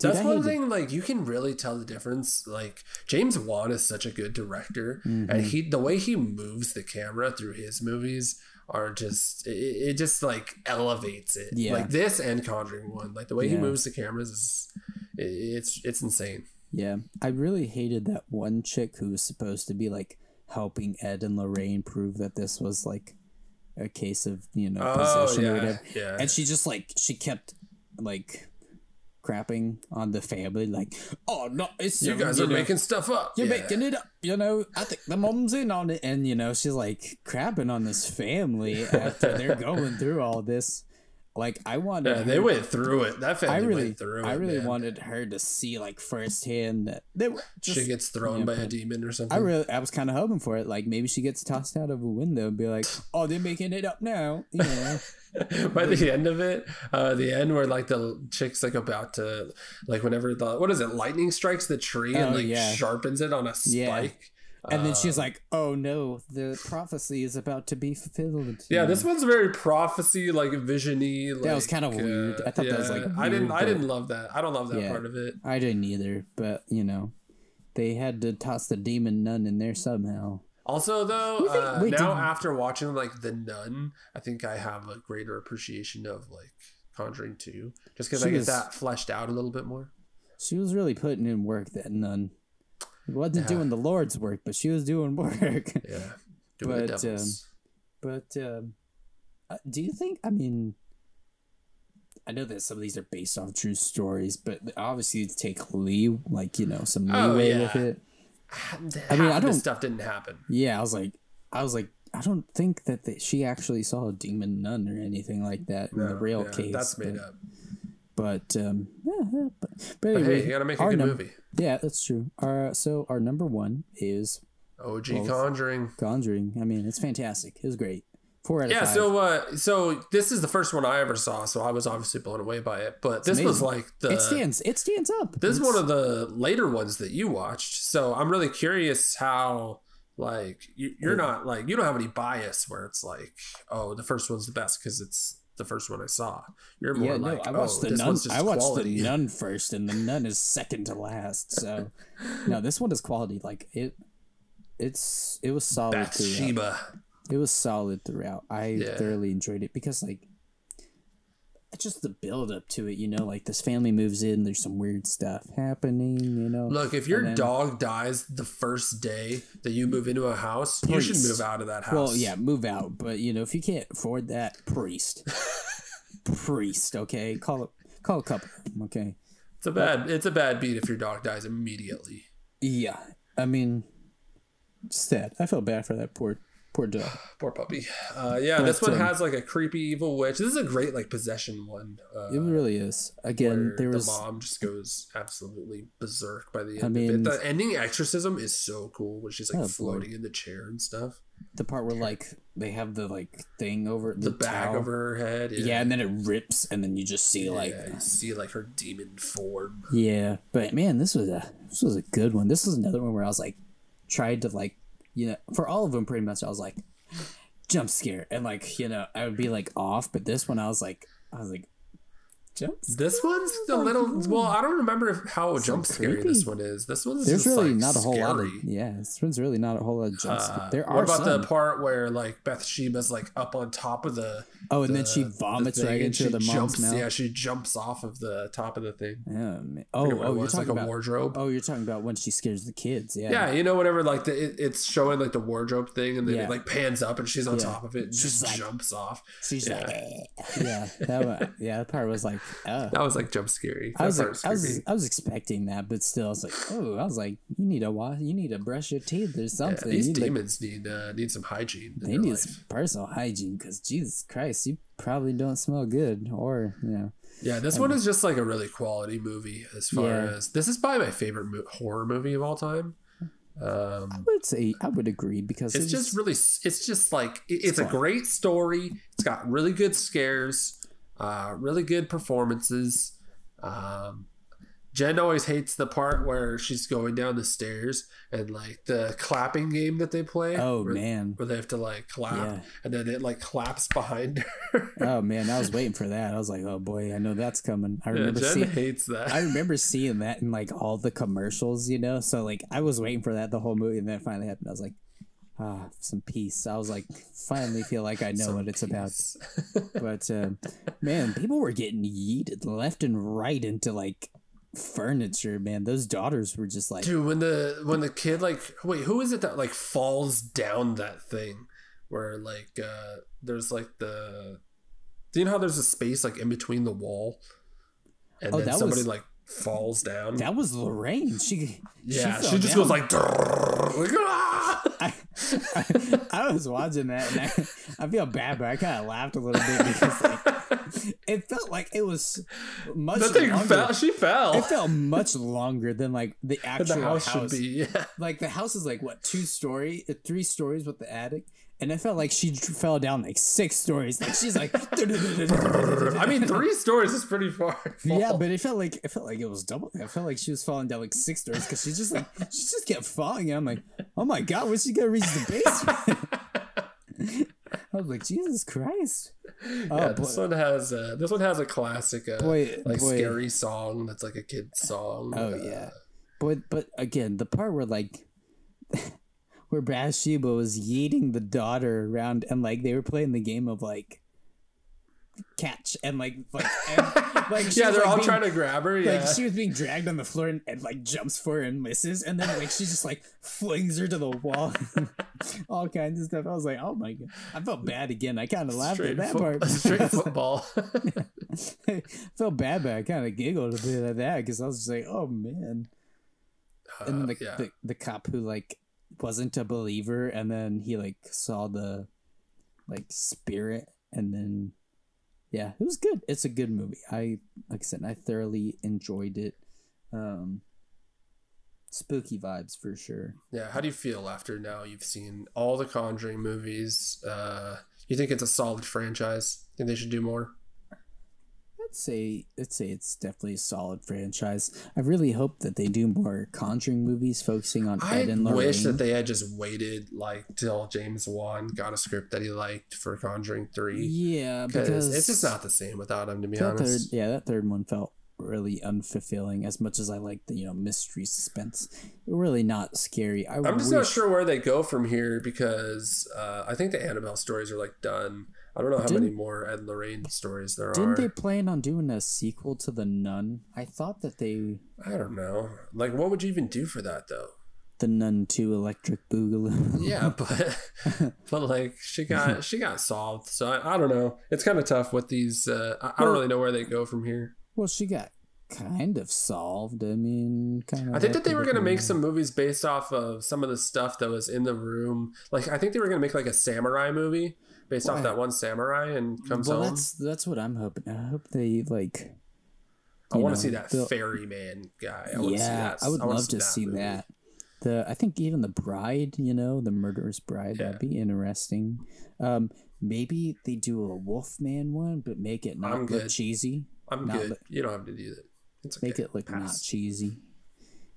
That's I one thing. Like you can really tell the difference. Like James Wan is such a good director, Mhm. and he the way he moves the camera through his movies are just it, it just like elevates it. Yeah. Like this and Conjuring One, like the way he moves the cameras is it's it's insane. Yeah, I really hated that one chick who was supposed to be like helping Ed and Lorraine prove that this was like a case of you know Oh possession or yeah, whatever. yeah. and she just like she kept like crapping on the family like oh no it's you guys are know, making stuff up. you're Yeah. making it up you know i think the mom's in on it and you know she's like crapping on this family after they're going through all this like i wanted Yeah, they went through it. That family i really went through it. i really man. wanted her to see like firsthand that they were just she gets thrown yeah, by a demon or something. I really, I was kind of hoping for it. Like maybe she gets tossed out of a window and be like, "Oh, they're making it up now." You know, by the end of it, uh, the end where like the chick's like about to like whenever the what is it lightning strikes the tree and Oh, like yeah. sharpens it on a Yeah. Spike. and then she's Uh, like, "Oh no, the prophecy is about to be fulfilled." yeah, You this know? one's very prophecy like visiony. Like, That was kinda weird. I thought that was, like, I didn't. I didn't love that. I don't love that Yeah. part of it. I didn't either, but you know, they had to toss the demon nun in there somehow. Also, though, You think- uh, wait, now did- after watching like The Nun, I think I have a greater appreciation of like Conjuring Two, just because I get was- that fleshed out a little bit more. She was really putting in work. That nun wasn't Yeah. doing the Lord's work, but she was doing work. Yeah, doing the But, um. But um, uh, do you think? I mean, I know that some of these are based off true stories, but obviously you take lee like you know some Oh, leeway yeah. with it. I mean, I don't- stuff didn't happen. Yeah, I was like, I was like, I don't think that they, she actually saw a demon nun or anything like that in the real yeah, case. That's made but, up. But um, yeah, but, but But hey, you gotta make a good num- movie. Yeah, that's true. Our so our number one is OG Well, Conjuring. Conjuring. I mean, it's fantastic. It was great. Four out of Yeah, five. so uh, so this is the first one I ever saw, so I was obviously blown away by it. But this was like the it stands. It stands up. this is one of the later ones that you watched. So I'm really curious how like you, you're not like you don't have any bias where it's like oh the first one's the best because it's the first one I saw. You're more Yeah, no, like I oh, watched oh the nun. I watched quality. the nun first, and the nun is second to last. So, no, this one is quality. Like it, it's it was solid. throughout. Bathsheba. It was solid throughout. I Yeah. thoroughly enjoyed it because like just the build up to it, you know, like this family moves in, there's some weird stuff happening, you know. Look, if your then- dog dies the first day that you move into a house, you should move out of that house. well, yeah, move out, but you know, if you can't afford that, priest. priest, okay? Call it call a couple, okay? It's a bad it's a bad beat if your dog dies immediately. Yeah. I mean sad. I felt bad for that poor poor dog. Poor puppy. Uh, yeah, this one um, has like a creepy evil witch. This is a great like possession one. Uh, It really is. Again, there was the mom just goes absolutely berserk by the end I of mean- it. The ending exorcism is so cool when she's like Oh, boy. floating in the chair and stuff. the part where like they have the like thing over The, the, back towel. of her head. Yeah. and then it rips and then you just see like yeah, you see like her demon form. Yeah, but man, this was a this was a good one. This was another one where I was like, tried to like, you know, for all of them pretty much, I was like, jump scare, and like, you know, I would be like off, but this one I was like, I was like, jump. scare? This one's a little well. I don't remember if, how jump scary creepy. this one is. This one's There's just really like not a whole lot of scary. yeah. This one's really not a whole lot of jump scare. Uh, there are what about some. the part where like Beth Bathsheba's like up on top of the oh, and then the- she the vomits thing right into she the mom's jumps, mouth. Yeah, she jumps off of the top of the thing. Yeah, Oh, oh, it you're talking like a about. wardrobe. Oh, you're talking about when she scares the kids. Yeah. Yeah, you know, whenever like the it, it's showing like the wardrobe thing, and then Yeah. it like pans up, and she's on Yeah. top of it, and She's just like- jumps off. She's Yeah. like, yeah, that one, yeah, that part was like, oh. That was like jump scary. That I was, like, I was. I was expecting that, but still, I was like, oh, I was like, you need to wash, you need to brush your teeth or Yeah, something. these You need, like, demons need uh, need some hygiene. They need personal hygiene because Jesus Christ, you probably don't smell good, or you know, Yeah, this one is just like a really quality movie as far Yeah. as this is probably my favorite mo- horror movie of all time. Um, I would say I would agree because it's it just really it's just like it- it's, a great story. It's got really good scares, uh, really good performances. Um, Jen always hates the part where she's going down the stairs and like the clapping game that they play. oh where, man, where they have to like clap Yeah. and then it like claps behind her. oh man, I was waiting for that. I was like, oh boy, I know that's coming. I Yeah, remember Jen seeing. hates that. I remember seeing that in like all the commercials, you know. So like I was waiting for that the whole movie, and then it finally happened. I was like, ah, some peace. I was like, finally feel like I know what it's about. But um, man, people were getting yeeted left and right into like furniture. Man, those daughters were just like, Dude, when the when the kid like wait, who is it that like falls down that thing where like uh there's like the do you know how there's a space like in between the wall and Oh, then that somebody was- like falls down? that was Lorraine. She yeah, she, fell just down. goes like, like ah! I, I, I was watching that and I, I feel bad, but I kind of laughed a little bit because like, it felt like it was much that thing longer. fell. She fell. It felt much longer than like the actual the house, house. should be. Yeah. Like the house is like what two story, three stories with the attic, and it felt like she fell down like six stories. Like she's like, I mean, three stories is pretty far. yeah, but it felt like it felt like it was double. I felt like she was falling down like six stories because she just like she just kept falling. And I'm like, oh my god, when's she gonna reach the basement? I was like, Jesus Christ! Oh yeah, boy, this one has uh, this one has a classic uh, Boy- like boy. scary song that's like a kid's song. Oh Uh, yeah, but but again, the part where like where Bathsheba was yeeting the daughter around, and like they were playing the game of like catch and like like and, like yeah, they're like, all being- trying to grab her. Yeah. Like she was being dragged on the floor and, and like jumps for her and misses, and then like she just like flings her to the wall, all kinds of stuff. I was like, oh my god, I felt bad again. I kind of laughed straight, at that foot- part. straight football. I felt bad, but I kind of giggled a bit at that because I was just like, oh man. And then Uh, the, yeah. the the cop who like wasn't a believer, and then he like saw the like spirit, and then yeah, it was good. It's a good movie. I like I said, I thoroughly enjoyed it. Um, spooky vibes for sure. Yeah, how do you feel after now you've seen all the Conjuring movies? Uh, you think it's a solid franchise? Think they should do more? I'd say I'd say it's definitely a solid franchise. I really hope that they do more Conjuring movies focusing on I Ed and Lorraine. wish that they had just waited like till James Wan got a script that he liked for Conjuring Three. yeah, Because it's just not the same without him, to be that third, honest. yeah, that third one felt really unfulfilling. As much as I like the you know mystery suspense, really not scary. I I'm just not sure where they go from here because uh, I think the Annabelle stories are like done. I don't know how Didn't- many more Ed Lorraine stories there are. Didn't they plan on doing a sequel to The Nun? I thought that they I don't know. Like, what would you even do for that though? The Nun Two Electric Boogaloo. Yeah, but but like she got she got solved. So I, I don't know. It's kind of tough with these. Uh, I, I don't really know where they go from here. well, she got kind of solved. I mean, kind of. I think that they were gonna make some movies based off of some of the stuff that was in the room. Like I think they were gonna make like a samurai movie based off that one samurai and comes well, home. that's that's what I'm hoping. I hope they like. I want to see that ferryman guy. I see yeah, that. I would wanna love to see movie. that. The I think even the bride, you know, the murderer's bride, Yeah. that'd be interesting. Um, maybe they do a Wolfman one, but make it not I'm look good. cheesy. I'm Not good. li- you don't have to do that. It's okay. Make it look not cheesy.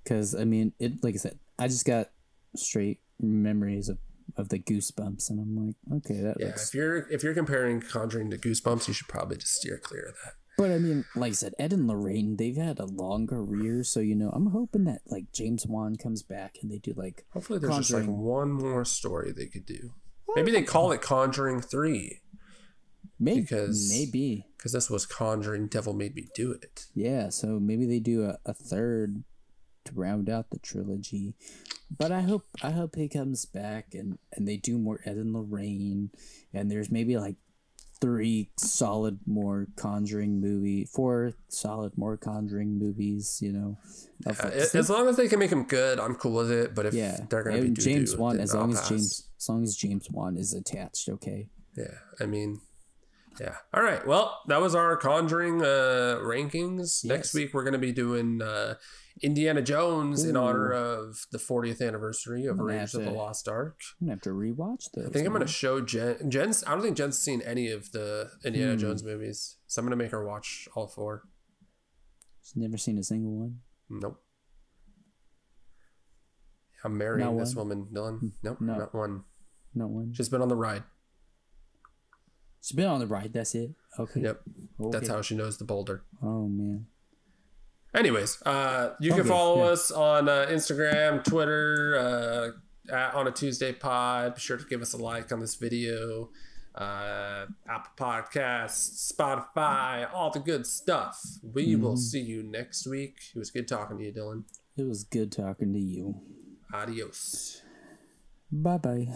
Because I mean, it like I said, I just got straight memories of of the goosebumps, and I'm like, okay, that Yeah, looks if you're if you're comparing Conjuring to Goosebumps, you should probably just steer clear of that. But I mean, like I said, Ed and Lorraine, they've had a long career, so you know, I'm hoping that like James Wan comes back and they do like Hopefully, there's just like one more story they could do. Maybe they call it Conjuring Three maybe Because- maybe because this was Conjuring Devil Made Me Do It. yeah. So maybe they do a, a third to round out the trilogy. But I hope I hope he comes back and and they do more Ed and Lorraine, and there's maybe like three solid more Conjuring movie, four solid more Conjuring movies. You know, Uh, as long as they can make them good, I'm cool with it. But if yeah, they're gonna be and James Wan. As long I'll as pass. James, as long as James Wan is attached, okay. Yeah, I mean, yeah. All right. Well, that was our Conjuring uh, rankings. Next week we're gonna be doing uh, Indiana Jones in honor of the 40th anniversary of Raiders of the Lost Ark. I'm gonna have to rewatch this. I think I'm gonna show Jen. Jen's. I don't think Jen's seen any of the Indiana Hmm. Jones movies, so I'm gonna make her watch all four. She's never seen a single one. Nope. I'm marrying Not this one? woman, Dylan. Nope, No. not one. Not one. She's been on the ride. She's been on the ride. That's it. Okay. Yep, Okay. that's how she knows the boulder. Oh man. Anyways, uh, you can follow yeah. us on uh, Instagram, Twitter, uh, at, on a Tuesday pod. Be sure to give us a like on this video. Uh, Apple Podcasts, Spotify, all the good stuff. We will Mhm. see you next week. It was good talking to you, Dylan. It was good talking to you. Adios. Bye bye.